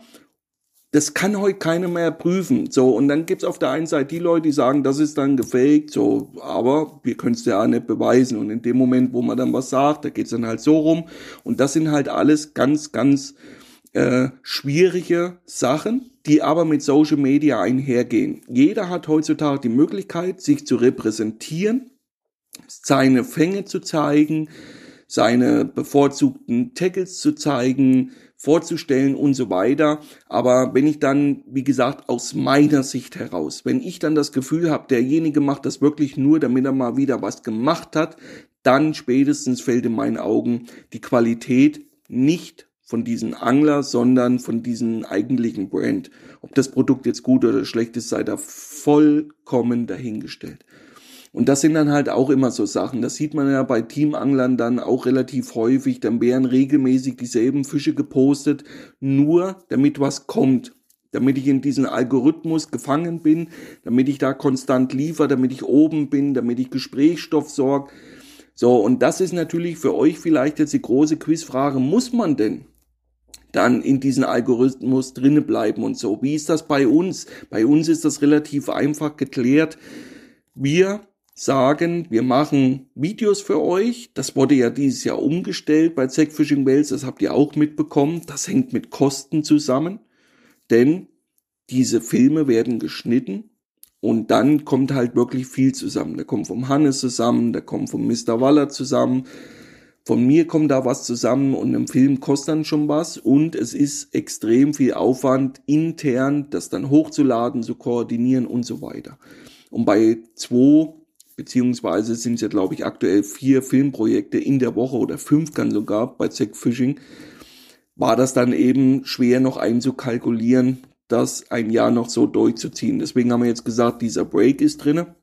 Das kann heute keiner mehr prüfen. So, und dann gibt's auf der einen Seite die Leute, die sagen, das ist dann gefaked, so, aber wir können es ja auch nicht beweisen. Und in dem Moment, wo man dann was sagt, da geht's dann halt so rum. Und das sind halt alles ganz, ganz äh, schwierige Sachen, die aber mit Social Media einhergehen. Jeder hat heutzutage die Möglichkeit, sich zu repräsentieren, seine Fänge zu zeigen, seine bevorzugten Tackles zu zeigen, vorzustellen und so weiter. Aber wenn ich dann, wie gesagt, aus meiner Sicht heraus, wenn ich dann das Gefühl habe, derjenige macht das wirklich nur, damit er mal wieder was gemacht hat, dann spätestens fällt in meinen Augen die Qualität nicht von diesen Angler, sondern von diesen eigentlichen Brand. Ob das Produkt jetzt gut oder schlecht ist, sei da vollkommen dahingestellt. Und das sind dann halt auch immer so Sachen. Das sieht man ja bei Teamanglern dann auch relativ häufig. Dann werden regelmäßig dieselben Fische gepostet, nur damit was kommt. Damit ich in diesen Algorithmus gefangen bin, damit ich da konstant liefere, damit ich oben bin, damit ich Gesprächsstoff sorge. So, und das ist natürlich für euch vielleicht jetzt die große Quizfrage, muss man denn dann in diesen Algorithmus drinnen bleiben und so. Wie ist das bei uns? Bei uns ist das relativ einfach geklärt. Wir sagen, wir machen Videos für euch. Das wurde ja dieses Jahr umgestellt bei Zack Fishing Wells. Das habt ihr auch mitbekommen. Das hängt mit Kosten zusammen. Denn diese Filme werden geschnitten und dann kommt halt wirklich viel zusammen. Da kommt vom Hannes zusammen, da kommt vom Mr. Waller zusammen, von mir kommt da was zusammen und im Film kostet dann schon was und es ist extrem viel Aufwand intern, das dann hochzuladen, zu koordinieren und so weiter. Und bei zwei beziehungsweise sind es ja glaube ich aktuell vier Filmprojekte in der Woche oder fünf kann sogar bei Zack Fishing, war das dann eben schwer noch einzukalkulieren, das ein Jahr noch so durchzuziehen. Deswegen haben wir jetzt gesagt, dieser Break ist drinne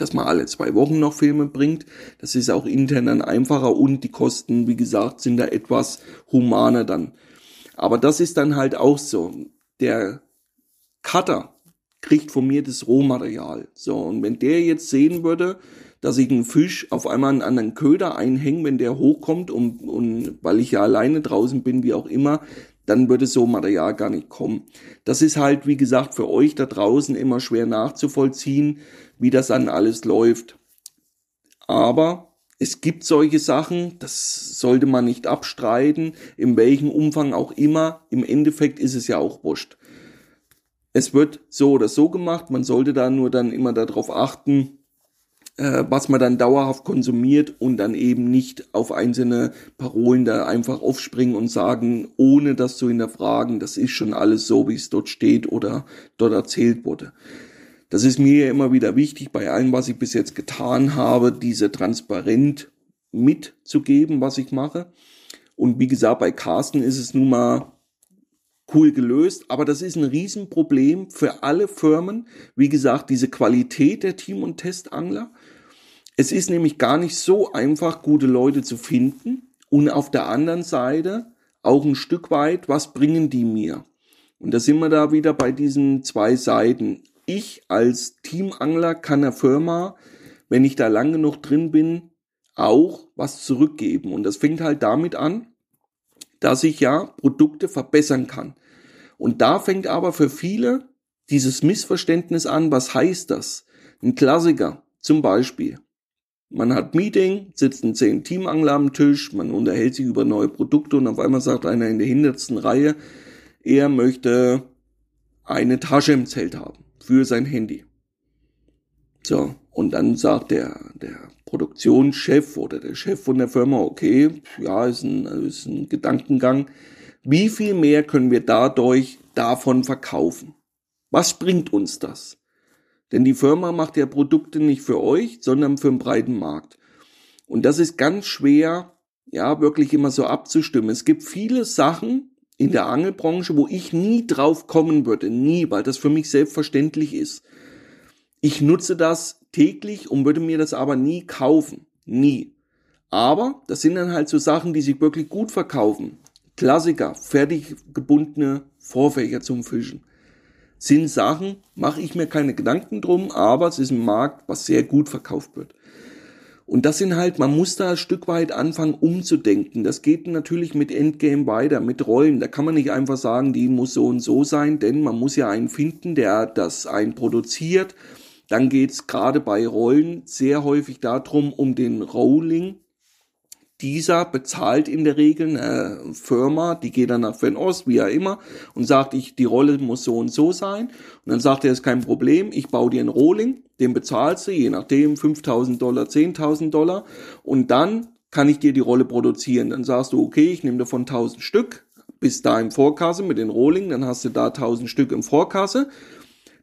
dass man alle zwei Wochen noch Filme bringt. Das ist auch intern dann einfacher und die Kosten, wie gesagt, sind da etwas humaner dann. Aber das ist dann halt auch so. Der Cutter kriegt von mir das Rohmaterial. So, und wenn der jetzt sehen würde, dass ich einen Fisch auf einmal einen anderen Köder einhänge, wenn der hochkommt und, und weil ich ja alleine draußen bin, wie auch immer, dann würde so Material gar nicht kommen. Das ist halt, wie gesagt, für euch da draußen immer schwer nachzuvollziehen, wie das dann alles läuft. Aber es gibt solche Sachen, das sollte man nicht abstreiten, in welchem Umfang auch immer. Im Endeffekt ist es ja auch wurscht. Es wird so oder so gemacht, man sollte da nur dann immer darauf achten, äh, was man dann dauerhaft konsumiert und dann eben nicht auf einzelne Parolen da einfach aufspringen und sagen, ohne das zu hinterfragen, das ist schon alles so, wie es dort steht oder dort erzählt wurde. Das ist mir ja immer wieder wichtig bei allem, was ich bis jetzt getan habe, diese transparent mitzugeben, was ich mache. Und wie gesagt, bei Carsten ist es nun mal cool gelöst, aber das ist ein Riesenproblem für alle Firmen. Wie gesagt, diese Qualität der Team- und Testangler. Es ist nämlich gar nicht so einfach, gute Leute zu finden. Und auf der anderen Seite auch ein Stück weit, was bringen die mir? Und da sind wir da wieder bei diesen zwei Seiten. Ich als Teamangler kann der Firma, wenn ich da lang genug drin bin, auch was zurückgeben. Und das fängt halt damit an, dass ich ja Produkte verbessern kann. Und da fängt aber für viele dieses Missverständnis an, was heißt das? Ein Klassiker, zum Beispiel. Man hat Meeting, sitzen zehn Teamangler am Tisch, man unterhält sich über neue Produkte und auf einmal sagt einer in der hintersten Reihe, er möchte eine Tasche im Zelt haben für sein Handy. So, und dann sagt der, der Produktionschef oder der Chef von der Firma, okay, ja, ist ein, ist ein Gedankengang. Wie viel mehr können wir dadurch davon verkaufen? Was bringt uns das? Denn die Firma macht ja Produkte nicht für euch, sondern für den breiten Markt. Und das ist ganz schwer, ja, wirklich immer so abzustimmen. Es gibt viele Sachen in der Angelbranche, wo ich nie drauf kommen würde. Nie, weil das für mich selbstverständlich ist. Ich nutze das täglich und würde mir das aber nie kaufen. Nie. Aber das sind dann halt so Sachen, die sich wirklich gut verkaufen. Klassiker, fertig gebundene Vorfächer zum Fischen. Sind Sachen, mache ich mir keine Gedanken drum, aber es ist ein Markt, was sehr gut verkauft wird. Und das sind halt, man muss da ein Stück weit anfangen umzudenken. Das geht natürlich mit Endgame weiter, mit Rollen. Da kann man nicht einfach sagen, die muss so und so sein, denn man muss ja einen finden, der das einen produziert. Dann geht's gerade bei Rollen sehr häufig darum, um den Rolling dieser bezahlt in der Regel eine Firma, die geht dann nach Fernost, wie er immer, und sagt, ich, die Rolle muss so und so sein. Und dann sagt er, ist kein Problem, ich baue dir einen Rolling, den bezahlst du, je nachdem, 5000 Dollar, 10.000 Dollar, und dann kann ich dir die Rolle produzieren. Dann sagst du, okay, ich nehme davon 1000 Stück, bis da im Vorkasse mit den Rolling, dann hast du da 1000 Stück im Vorkasse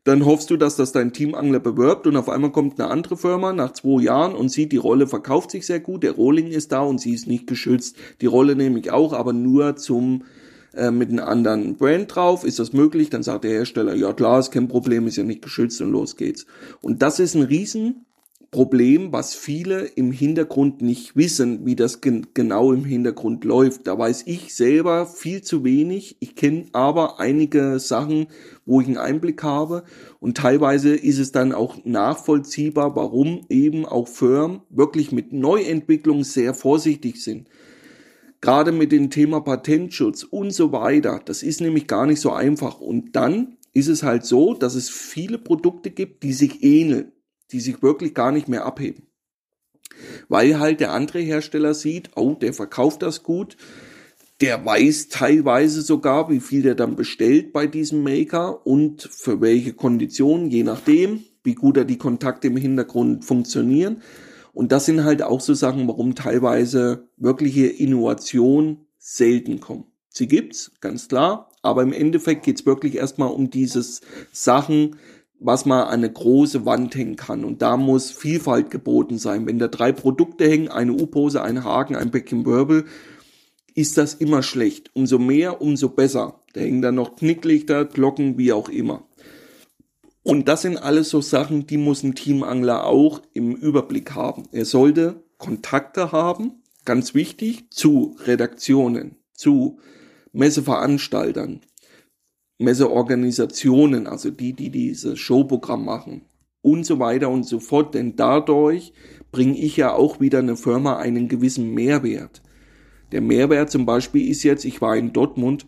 dann hoffst du, dass das dein Teamangler bewirbt und auf einmal kommt eine andere Firma nach zwei Jahren und sieht, die Rolle verkauft sich sehr gut, der Rohling ist da und sie ist nicht geschützt. Die Rolle nehme ich auch, aber nur zum äh, mit einem anderen Brand drauf. Ist das möglich? Dann sagt der Hersteller, ja klar, ist kein Problem, ist ja nicht geschützt und los geht's. Und das ist ein riesen Problem, was viele im Hintergrund nicht wissen, wie das gen genau im Hintergrund läuft. Da weiß ich selber viel zu wenig. Ich kenne aber einige Sachen, wo ich einen Einblick habe. Und teilweise ist es dann auch nachvollziehbar, warum eben auch Firmen wirklich mit Neuentwicklung sehr vorsichtig sind. Gerade mit dem Thema Patentschutz und so weiter. Das ist nämlich gar nicht so einfach. Und dann ist es halt so, dass es viele Produkte gibt, die sich ähneln die sich wirklich gar nicht mehr abheben. Weil halt der andere Hersteller sieht, oh, der verkauft das gut, Der weiß teilweise sogar, wie viel der dann bestellt bei diesem Maker und für welche Konditionen, je nachdem, wie gut er die Kontakte im Hintergrund funktionieren. Und das sind halt auch so Sachen, warum teilweise wirkliche Innovation selten kommen. Sie gibt's, ganz klar, aber im Endeffekt geht's wirklich erstmal um dieses Sachen, was man an eine große Wand hängen kann. Und da muss Vielfalt geboten sein. Wenn da drei Produkte hängen, eine U-Pose, ein Haken, ein Becken Wirbel, ist das immer schlecht. Umso mehr, umso besser. Da hängen dann noch Knicklichter, Glocken, wie auch immer. Und das sind alles so Sachen, die muss ein Teamangler auch im Überblick haben. Er sollte Kontakte haben, ganz wichtig, zu Redaktionen, zu Messeveranstaltern, Messeorganisationen, also die, die dieses Showprogramm machen und so weiter und so fort. Denn dadurch bringe ich ja auch wieder eine Firma einen gewissen Mehrwert. Der Mehrwert zum Beispiel ist jetzt, ich war in Dortmund,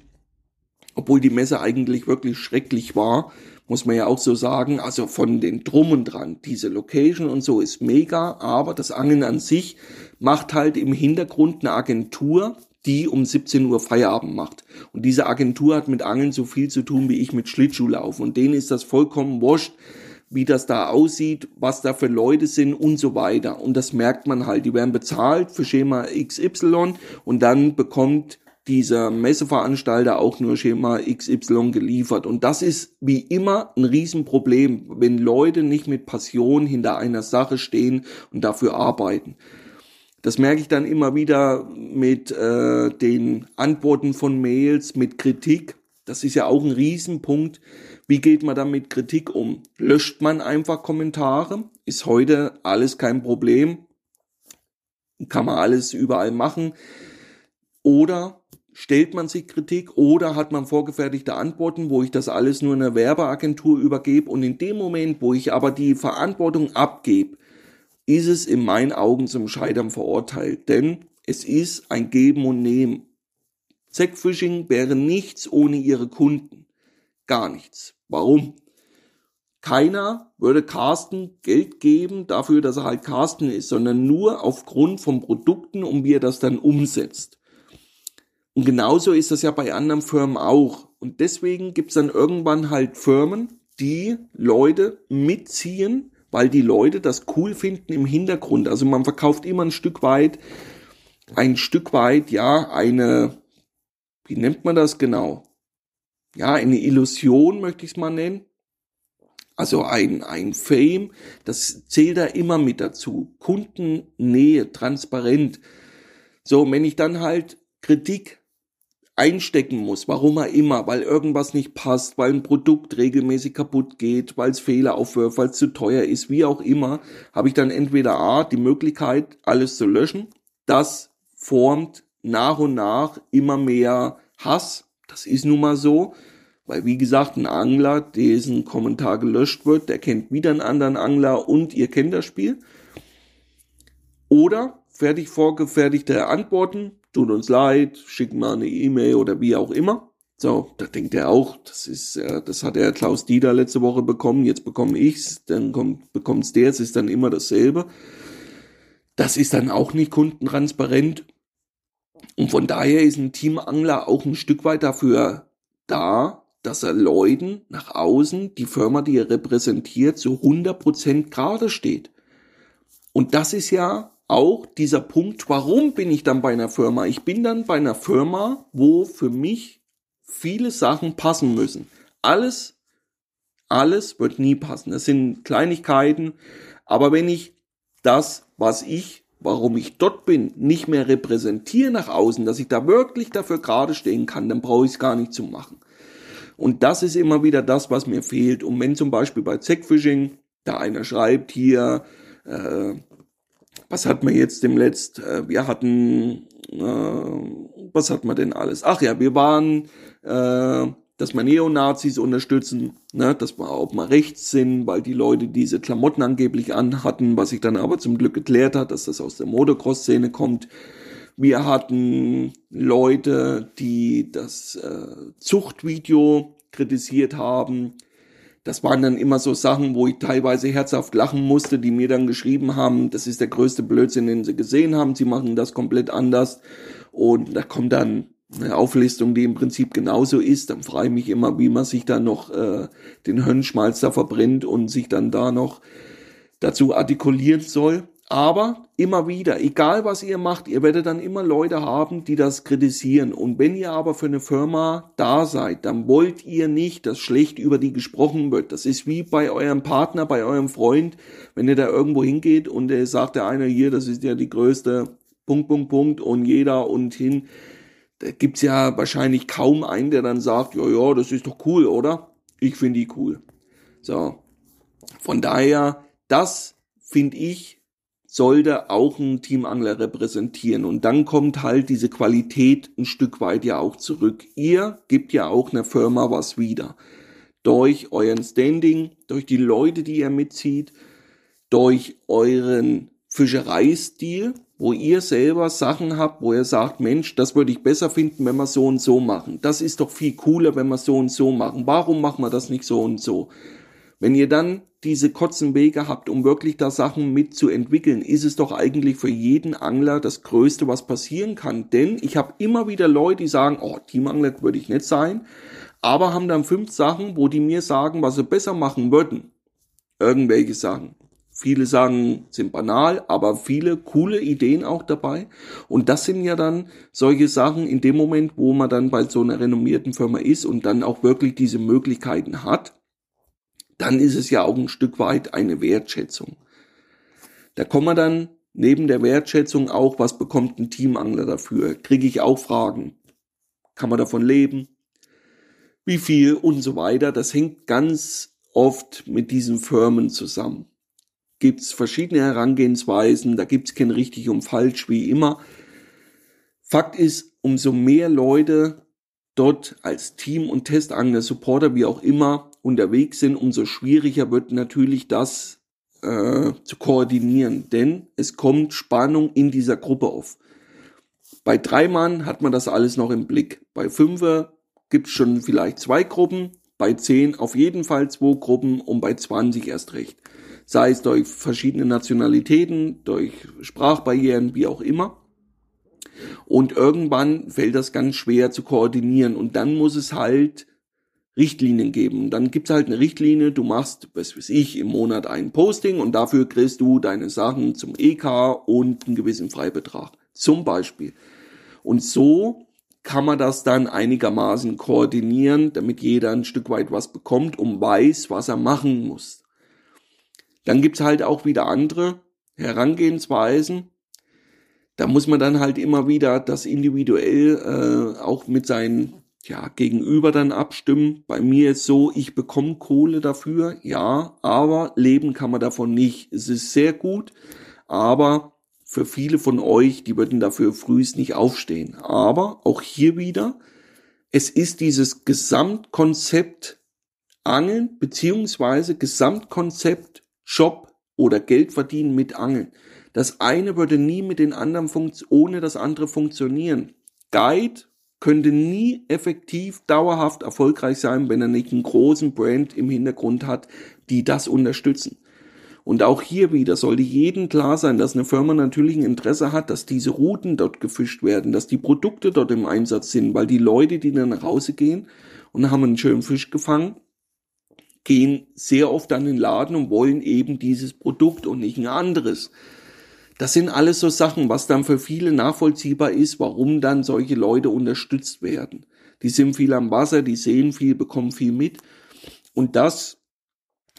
obwohl die Messe eigentlich wirklich schrecklich war, muss man ja auch so sagen, also von den Drum und Dran, diese Location und so ist mega, aber das Angeln an sich macht halt im Hintergrund eine Agentur, die um 17 Uhr Feierabend macht. Und diese Agentur hat mit Angeln so viel zu tun wie ich mit Schlittschuhlauf. Und denen ist das vollkommen wurscht, wie das da aussieht, was da für Leute sind und so weiter. Und das merkt man halt. Die werden bezahlt für Schema XY und dann bekommt dieser Messeveranstalter auch nur Schema XY geliefert. Und das ist wie immer ein Riesenproblem, wenn Leute nicht mit Passion hinter einer Sache stehen und dafür arbeiten. Das merke ich dann immer wieder mit äh, den Antworten von Mails, mit Kritik. Das ist ja auch ein Riesenpunkt. Wie geht man dann mit Kritik um? Löscht man einfach Kommentare? Ist heute alles kein Problem. Kann man alles überall machen. Oder stellt man sich Kritik oder hat man vorgefertigte Antworten, wo ich das alles nur einer Werbeagentur übergebe und in dem Moment, wo ich aber die Verantwortung abgebe, ist es in meinen Augen zum Scheitern verurteilt, denn es ist ein Geben und Nehmen. Zackfishing wäre nichts ohne ihre Kunden. Gar nichts. Warum? Keiner würde Carsten Geld geben dafür, dass er halt Carsten ist, sondern nur aufgrund von Produkten und wie er das dann umsetzt. Und genauso ist das ja bei anderen Firmen auch. Und deswegen gibt es dann irgendwann halt Firmen, die Leute mitziehen, weil die Leute das cool finden im Hintergrund. Also man verkauft immer ein Stück weit, ein Stück weit, ja, eine, wie nennt man das genau? Ja, eine Illusion möchte ich es mal nennen. Also ein, ein Fame, das zählt da immer mit dazu. Kundennähe, transparent. So, wenn ich dann halt Kritik einstecken muss, warum er immer, weil irgendwas nicht passt, weil ein Produkt regelmäßig kaputt geht, weil es Fehler aufwirft, weil es zu teuer ist, wie auch immer, habe ich dann entweder A, die Möglichkeit, alles zu löschen. Das formt nach und nach immer mehr Hass. Das ist nun mal so. Weil, wie gesagt, ein Angler, dessen Kommentar gelöscht wird, der kennt wieder einen anderen Angler und ihr kennt das Spiel. Oder fertig vorgefertigte Antworten, tut uns leid, schick mal eine E-Mail oder wie auch immer. So, da denkt er auch, das ist, äh, das hat er Klaus Dieter letzte Woche bekommen, jetzt bekomme ich's, dann kommt, bekommt's der, es ist dann immer dasselbe. Das ist dann auch nicht kundentransparent. Und von daher ist ein Teamangler auch ein Stück weit dafür da, dass er Leuten nach außen, die Firma, die er repräsentiert, zu 100% gerade steht. Und das ist ja auch dieser Punkt, warum bin ich dann bei einer Firma? Ich bin dann bei einer Firma, wo für mich viele Sachen passen müssen. Alles, alles wird nie passen. Das sind Kleinigkeiten. Aber wenn ich das, was ich, warum ich dort bin, nicht mehr repräsentiere nach außen, dass ich da wirklich dafür gerade stehen kann, dann brauche ich es gar nicht zu machen. Und das ist immer wieder das, was mir fehlt. Und wenn zum Beispiel bei Zackfishing da einer schreibt hier, äh, was hat man jetzt dem Letzt? Äh, wir hatten, äh, was hat man denn alles? Ach ja, wir waren, äh, dass man Neonazis unterstützen, ne, dass wir auch mal rechts sind, weil die Leute diese Klamotten angeblich anhatten, was sich dann aber zum Glück geklärt hat, dass das aus der Motocross-Szene kommt. Wir hatten Leute, die das äh, Zuchtvideo kritisiert haben. Das waren dann immer so Sachen, wo ich teilweise herzhaft lachen musste, die mir dann geschrieben haben, das ist der größte Blödsinn, den sie gesehen haben, sie machen das komplett anders. Und da kommt dann eine Auflistung, die im Prinzip genauso ist, dann frage ich mich immer, wie man sich dann noch äh, den Hirnschmalz da verbrennt und sich dann da noch dazu artikulieren soll. Aber immer wieder, egal was ihr macht, ihr werdet dann immer Leute haben, die das kritisieren. Und wenn ihr aber für eine Firma da seid, dann wollt ihr nicht, dass schlecht über die gesprochen wird. Das ist wie bei eurem Partner, bei eurem Freund, wenn ihr da irgendwo hingeht und er sagt der eine hier, das ist ja die größte Punkt, Punkt, Punkt und jeder und hin. Da gibt's ja wahrscheinlich kaum einen, der dann sagt, ja, ja, das ist doch cool, oder? Ich finde die cool. So. Von daher, das finde ich sollte auch ein Teamangler repräsentieren. Und dann kommt halt diese Qualität ein Stück weit ja auch zurück. Ihr gebt ja auch einer Firma was wieder. Durch euren Standing, durch die Leute, die ihr mitzieht, durch euren Fischereistil, wo ihr selber Sachen habt, wo ihr sagt, Mensch, das würde ich besser finden, wenn wir so und so machen. Das ist doch viel cooler, wenn wir so und so machen. Warum machen wir das nicht so und so? Wenn ihr dann diese kurzen Wege habt, um wirklich da Sachen mitzuentwickeln, ist es doch eigentlich für jeden Angler das Größte, was passieren kann. Denn ich habe immer wieder Leute, die sagen, oh, Teamangler würde ich nicht sein, aber haben dann fünf Sachen, wo die mir sagen, was sie besser machen würden. Irgendwelche Sachen. Viele sagen, sind banal, aber viele coole Ideen auch dabei. Und das sind ja dann solche Sachen in dem Moment, wo man dann bei so einer renommierten Firma ist und dann auch wirklich diese Möglichkeiten hat dann ist es ja auch ein Stück weit eine Wertschätzung. Da kommen wir dann neben der Wertschätzung auch, was bekommt ein Teamangler dafür? Kriege ich auch Fragen? Kann man davon leben? Wie viel und so weiter? Das hängt ganz oft mit diesen Firmen zusammen. Gibt's verschiedene Herangehensweisen, da gibt's kein richtig und falsch, wie immer. Fakt ist, umso mehr Leute dort als Team und Testangler, Supporter, wie auch immer, unterwegs sind, umso schwieriger wird natürlich das äh, zu koordinieren, denn es kommt Spannung in dieser Gruppe auf. Bei drei Mann hat man das alles noch im Blick. Bei fünfer gibt es schon vielleicht zwei Gruppen, bei zehn auf jeden Fall zwei Gruppen und bei 20 erst recht. Sei es durch verschiedene Nationalitäten, durch Sprachbarrieren, wie auch immer. Und irgendwann fällt das ganz schwer zu koordinieren und dann muss es halt Richtlinien geben. Dann gibt's halt eine Richtlinie, du machst, was weiß ich, im Monat ein Posting und dafür kriegst du deine Sachen zum EK und einen gewissen Freibetrag. Zum Beispiel. Und so kann man das dann einigermaßen koordinieren, damit jeder ein Stück weit was bekommt und weiß, was er machen muss. Dann gibt's halt auch wieder andere Herangehensweisen. Da muss man dann halt immer wieder das individuell äh, auch mit seinen ja, gegenüber dann abstimmen. Bei mir ist so, ich bekomme Kohle dafür, ja, aber leben kann man davon nicht. Es ist sehr gut, aber für viele von euch, die würden dafür frühst nicht aufstehen. Aber auch hier wieder, es ist dieses Gesamtkonzept Angeln beziehungsweise Gesamtkonzept Job oder Geld verdienen mit Angeln. Das eine würde nie mit den anderen ohne das andere funktionieren. Guide könnte nie effektiv dauerhaft erfolgreich sein, wenn er nicht einen großen Brand im Hintergrund hat, die das unterstützen. Und auch hier wieder sollte jedem klar sein, dass eine Firma natürlich ein Interesse hat, dass diese Routen dort gefischt werden, dass die Produkte dort im Einsatz sind, weil die Leute, die dann nach Hause gehen und haben einen schönen Fisch gefangen, gehen sehr oft an den Laden und wollen eben dieses Produkt und nicht ein anderes. Das sind alles so Sachen, was dann für viele nachvollziehbar ist, warum dann solche Leute unterstützt werden. Die sind viel am Wasser, die sehen viel, bekommen viel mit. Und das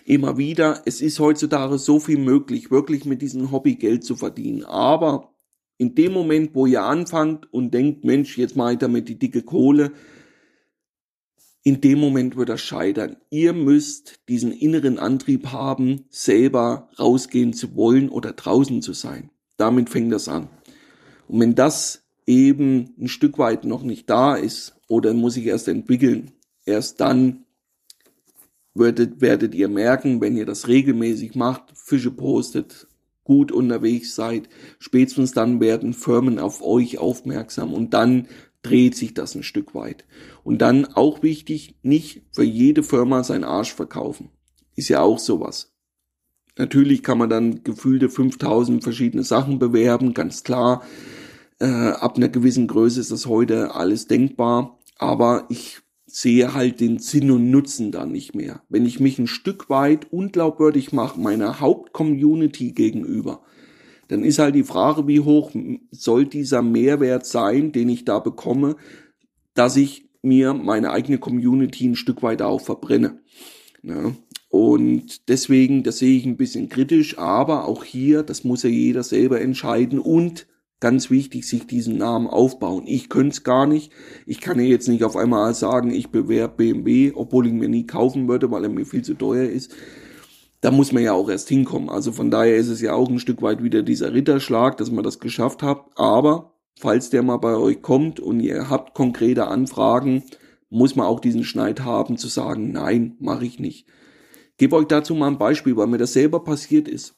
immer wieder, es ist heutzutage so viel möglich, wirklich mit diesem Hobby Geld zu verdienen. Aber in dem Moment, wo ihr anfangt und denkt, Mensch, jetzt mache ich damit die dicke Kohle, in dem Moment wird das scheitern. Ihr müsst diesen inneren Antrieb haben, selber rausgehen zu wollen oder draußen zu sein. Damit fängt das an. Und wenn das eben ein Stück weit noch nicht da ist oder muss ich erst entwickeln, erst dann werdet, werdet ihr merken, wenn ihr das regelmäßig macht, Fische postet, gut unterwegs seid, spätestens dann werden Firmen auf euch aufmerksam und dann dreht sich das ein Stück weit. Und dann auch wichtig, nicht für jede Firma sein Arsch verkaufen. Ist ja auch sowas. Natürlich kann man dann gefühlte 5000 verschiedene Sachen bewerben, ganz klar. Äh, ab einer gewissen Größe ist das heute alles denkbar, aber ich sehe halt den Sinn und Nutzen da nicht mehr. Wenn ich mich ein Stück weit unglaubwürdig mache meiner Hauptcommunity gegenüber, dann ist halt die Frage, wie hoch soll dieser Mehrwert sein, den ich da bekomme, dass ich mir meine eigene Community ein Stück weit auch verbrenne. Ja. Und deswegen, das sehe ich ein bisschen kritisch, aber auch hier, das muss ja jeder selber entscheiden und ganz wichtig, sich diesen Namen aufbauen. Ich könnte es gar nicht. Ich kann ja jetzt nicht auf einmal sagen, ich bewerbe BMW, obwohl ich mir nie kaufen würde, weil er mir viel zu teuer ist. Da muss man ja auch erst hinkommen. Also von daher ist es ja auch ein Stück weit wieder dieser Ritterschlag, dass man das geschafft hat. Aber falls der mal bei euch kommt und ihr habt konkrete Anfragen, muss man auch diesen Schneid haben zu sagen, nein, mache ich nicht. Ich gebe euch dazu mal ein Beispiel, weil mir das selber passiert ist.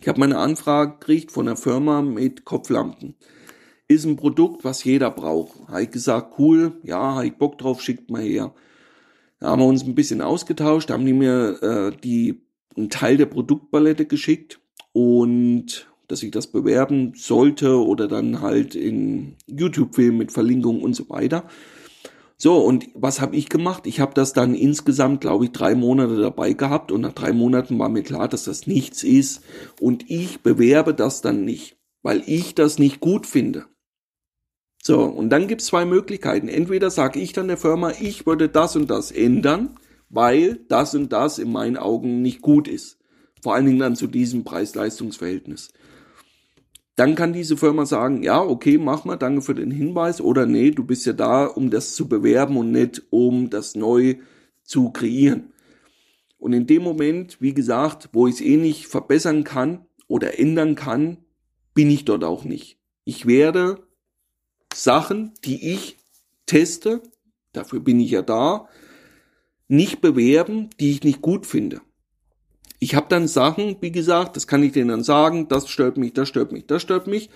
Ich habe meine Anfrage gekriegt von einer Firma mit Kopflampen. Ist ein Produkt, was jeder braucht. Habe ich gesagt, cool, ja, habe ich Bock drauf, schickt mal her. Da haben wir uns ein bisschen ausgetauscht, haben die mir äh, die, einen Teil der Produktpalette geschickt und dass ich das bewerben sollte oder dann halt in YouTube-Film mit Verlinkung und so weiter. So, und was habe ich gemacht? Ich habe das dann insgesamt, glaube ich, drei Monate dabei gehabt und nach drei Monaten war mir klar, dass das nichts ist und ich bewerbe das dann nicht, weil ich das nicht gut finde. So, und dann gibt's zwei Möglichkeiten. Entweder sage ich dann der Firma, ich würde das und das ändern, weil das und das in meinen Augen nicht gut ist. Vor allen Dingen dann zu diesem Preis-Leistungs-Verhältnis dann kann diese Firma sagen, ja, okay, mach mal, danke für den Hinweis oder nee, du bist ja da, um das zu bewerben und nicht um das neu zu kreieren. Und in dem Moment, wie gesagt, wo ich es eh nicht verbessern kann oder ändern kann, bin ich dort auch nicht. Ich werde Sachen, die ich teste, dafür bin ich ja da, nicht bewerben, die ich nicht gut finde ich habe dann Sachen, wie gesagt, das kann ich denen dann sagen, das stört mich, das stört mich, das stört mich.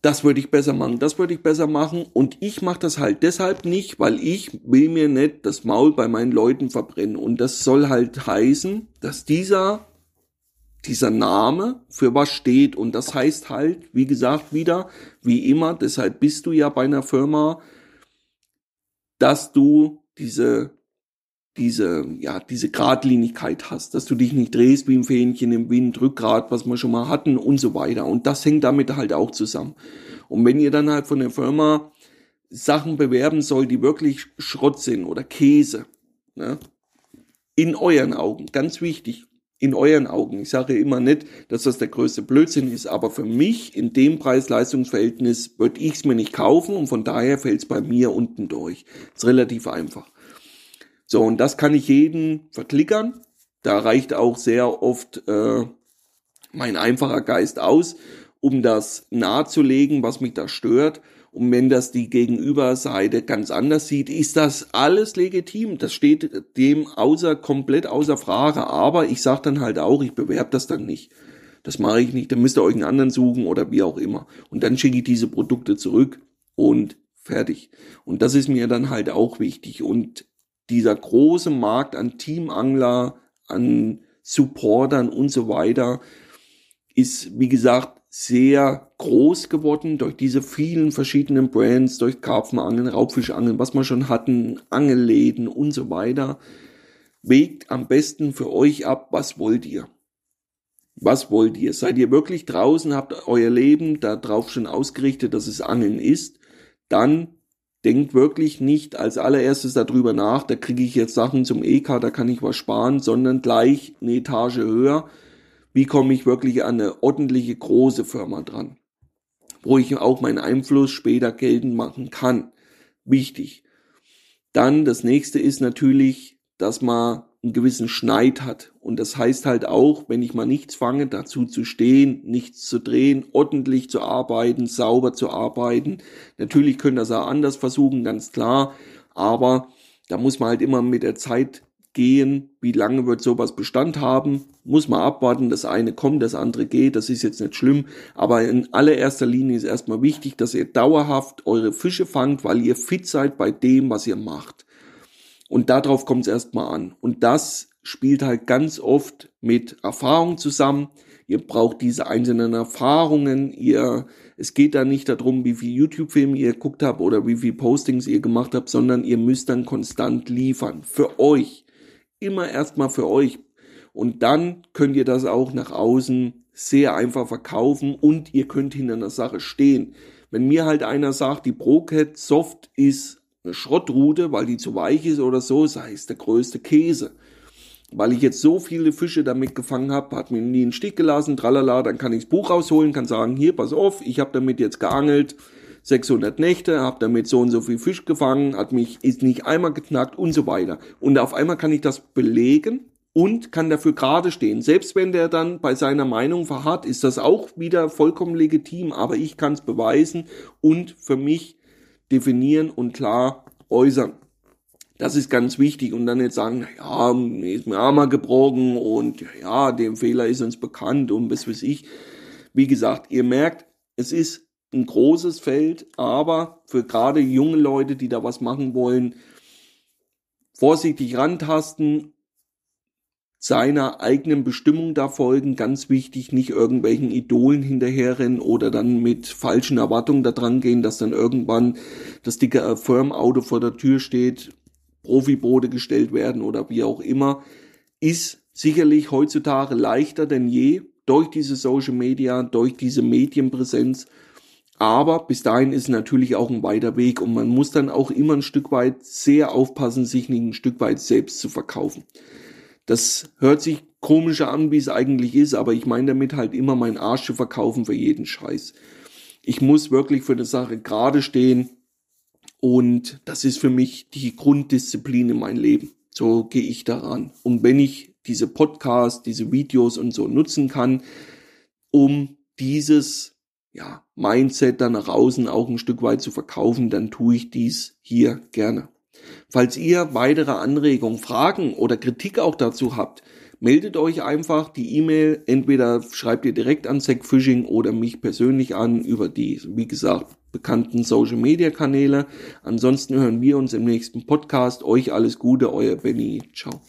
Das würde ich besser machen, das würde ich besser machen. Und ich mache das halt deshalb nicht, weil ich will mir nicht das Maul bei meinen Leuten verbrennen. Und das soll halt heißen, dass dieser, dieser Name für was steht. Und das heißt halt, wie gesagt, wieder, wie immer, deshalb bist du ja bei einer Firma, dass du diese diese, ja, diese Gradlinigkeit hast, dass du dich nicht drehst wie ein Fähnchen im Wind, Rückgrat, was wir schon mal hatten und so weiter. Und das hängt damit halt auch zusammen. Und wenn ihr dann halt von der Firma Sachen bewerben soll, die wirklich Schrott sind oder Käse, ne? in euren Augen, ganz wichtig, in euren Augen. Ich sage immer nicht, dass das der größte Blödsinn ist, aber für mich in dem Preis-Leistungs-Verhältnis würde ich es mir nicht kaufen und von daher fällt es bei mir unten durch. Ist relativ einfach. So, und das kann ich jeden verklickern. Da reicht auch sehr oft äh, mein einfacher Geist aus, um das nahezulegen, was mich da stört. Und wenn das die Gegenüberseite ganz anders sieht, ist das alles legitim. Das steht dem außer komplett außer Frage. Aber ich sage dann halt auch, ich bewerbe das dann nicht. Das mache ich nicht. Dann müsst ihr euch einen anderen suchen oder wie auch immer. Und dann schicke ich diese Produkte zurück und fertig. Und das ist mir dann halt auch wichtig. Und dieser große Markt an Teamangler, an Supportern und so weiter ist, wie gesagt, sehr groß geworden durch diese vielen verschiedenen Brands, durch Karpfenangeln, Raubfischangeln, was wir schon hatten, Angelläden und so weiter. Wägt am besten für euch ab, was wollt ihr? Was wollt ihr? Seid ihr wirklich draußen, habt euer Leben darauf schon ausgerichtet, dass es Angeln ist? Dann denkt wirklich nicht als allererstes darüber nach, da kriege ich jetzt Sachen zum EK, da kann ich was sparen, sondern gleich eine Etage höher. Wie komme ich wirklich an eine ordentliche große Firma dran, wo ich auch meinen Einfluss später geltend machen kann. Wichtig. Dann das nächste ist natürlich, dass man einen gewissen Schneid hat. Und das heißt halt auch, wenn ich mal nichts fange, dazu zu stehen, nichts zu drehen, ordentlich zu arbeiten, sauber zu arbeiten. Natürlich können das auch anders versuchen, ganz klar. Aber da muss man halt immer mit der Zeit gehen. Wie lange wird sowas Bestand haben? Muss man abwarten. Das eine kommt, das andere geht. Das ist jetzt nicht schlimm. Aber in allererster Linie ist erstmal wichtig, dass ihr dauerhaft eure Fische fangt, weil ihr fit seid bei dem, was ihr macht. Und darauf kommt es erstmal an. Und das spielt halt ganz oft mit Erfahrung zusammen. ihr braucht diese einzelnen Erfahrungen, ihr, es geht da nicht darum, wie viel YouTube-Filme ihr geguckt habt oder wie viel Postings ihr gemacht habt, sondern ihr müsst dann konstant liefern. Für euch. Immer erstmal für euch. Und dann könnt ihr das auch nach außen sehr einfach verkaufen und ihr könnt hinter einer Sache stehen. Wenn mir halt einer sagt, die ProCat Soft ist eine Schrottrute, weil die zu weich ist oder so, sei es der größte Käse. Weil ich jetzt so viele Fische damit gefangen habe, hat mir nie einen Stich gelassen, tralala, dann kann ich das Buch rausholen, kann sagen, hier, pass auf, ich habe damit jetzt geangelt, 600 Nächte, habe damit so und so viel Fisch gefangen, hat mich, ist nicht einmal geknackt und so weiter. Und auf einmal kann ich das belegen und kann dafür gerade stehen. Selbst wenn der dann bei seiner Meinung verharrt, ist das auch wieder vollkommen legitim, aber ich kann es beweisen und für mich definieren und klar äußern. Das ist ganz wichtig und dann jetzt sagen, ja, ist mir einmal gebrochen und ja, dem Fehler ist uns bekannt und was weiß ich. Wie gesagt, ihr merkt, es ist ein großes Feld, aber für gerade junge Leute, die da was machen wollen, vorsichtig rantasten seiner eigenen Bestimmung da folgen, ganz wichtig, nicht irgendwelchen Idolen hinterherrennen oder dann mit falschen Erwartungen da dran gehen, dass dann irgendwann das dicke Firmenauto vor der Tür steht, Profiboote gestellt werden oder wie auch immer, ist sicherlich heutzutage leichter denn je durch diese Social Media, durch diese Medienpräsenz. Aber bis dahin ist natürlich auch ein weiter Weg und man muss dann auch immer ein Stück weit sehr aufpassen, sich nicht ein Stück weit selbst zu verkaufen. Das hört sich komischer an, wie es eigentlich ist, aber ich meine damit halt immer meinen Arsch zu verkaufen für jeden Scheiß. Ich muss wirklich für eine Sache gerade stehen und das ist für mich die Grunddisziplin in meinem Leben. So gehe ich daran. Und wenn ich diese Podcasts, diese Videos und so nutzen kann, um dieses ja, Mindset dann nach außen auch ein Stück weit zu verkaufen, dann tue ich dies hier gerne. Falls ihr weitere Anregungen, Fragen oder Kritik auch dazu habt, meldet euch einfach die E-Mail. Entweder schreibt ihr direkt an Segfishing oder mich persönlich an über die, wie gesagt, bekannten Social Media Kanäle. Ansonsten hören wir uns im nächsten Podcast. Euch alles Gute, euer Benny. Ciao.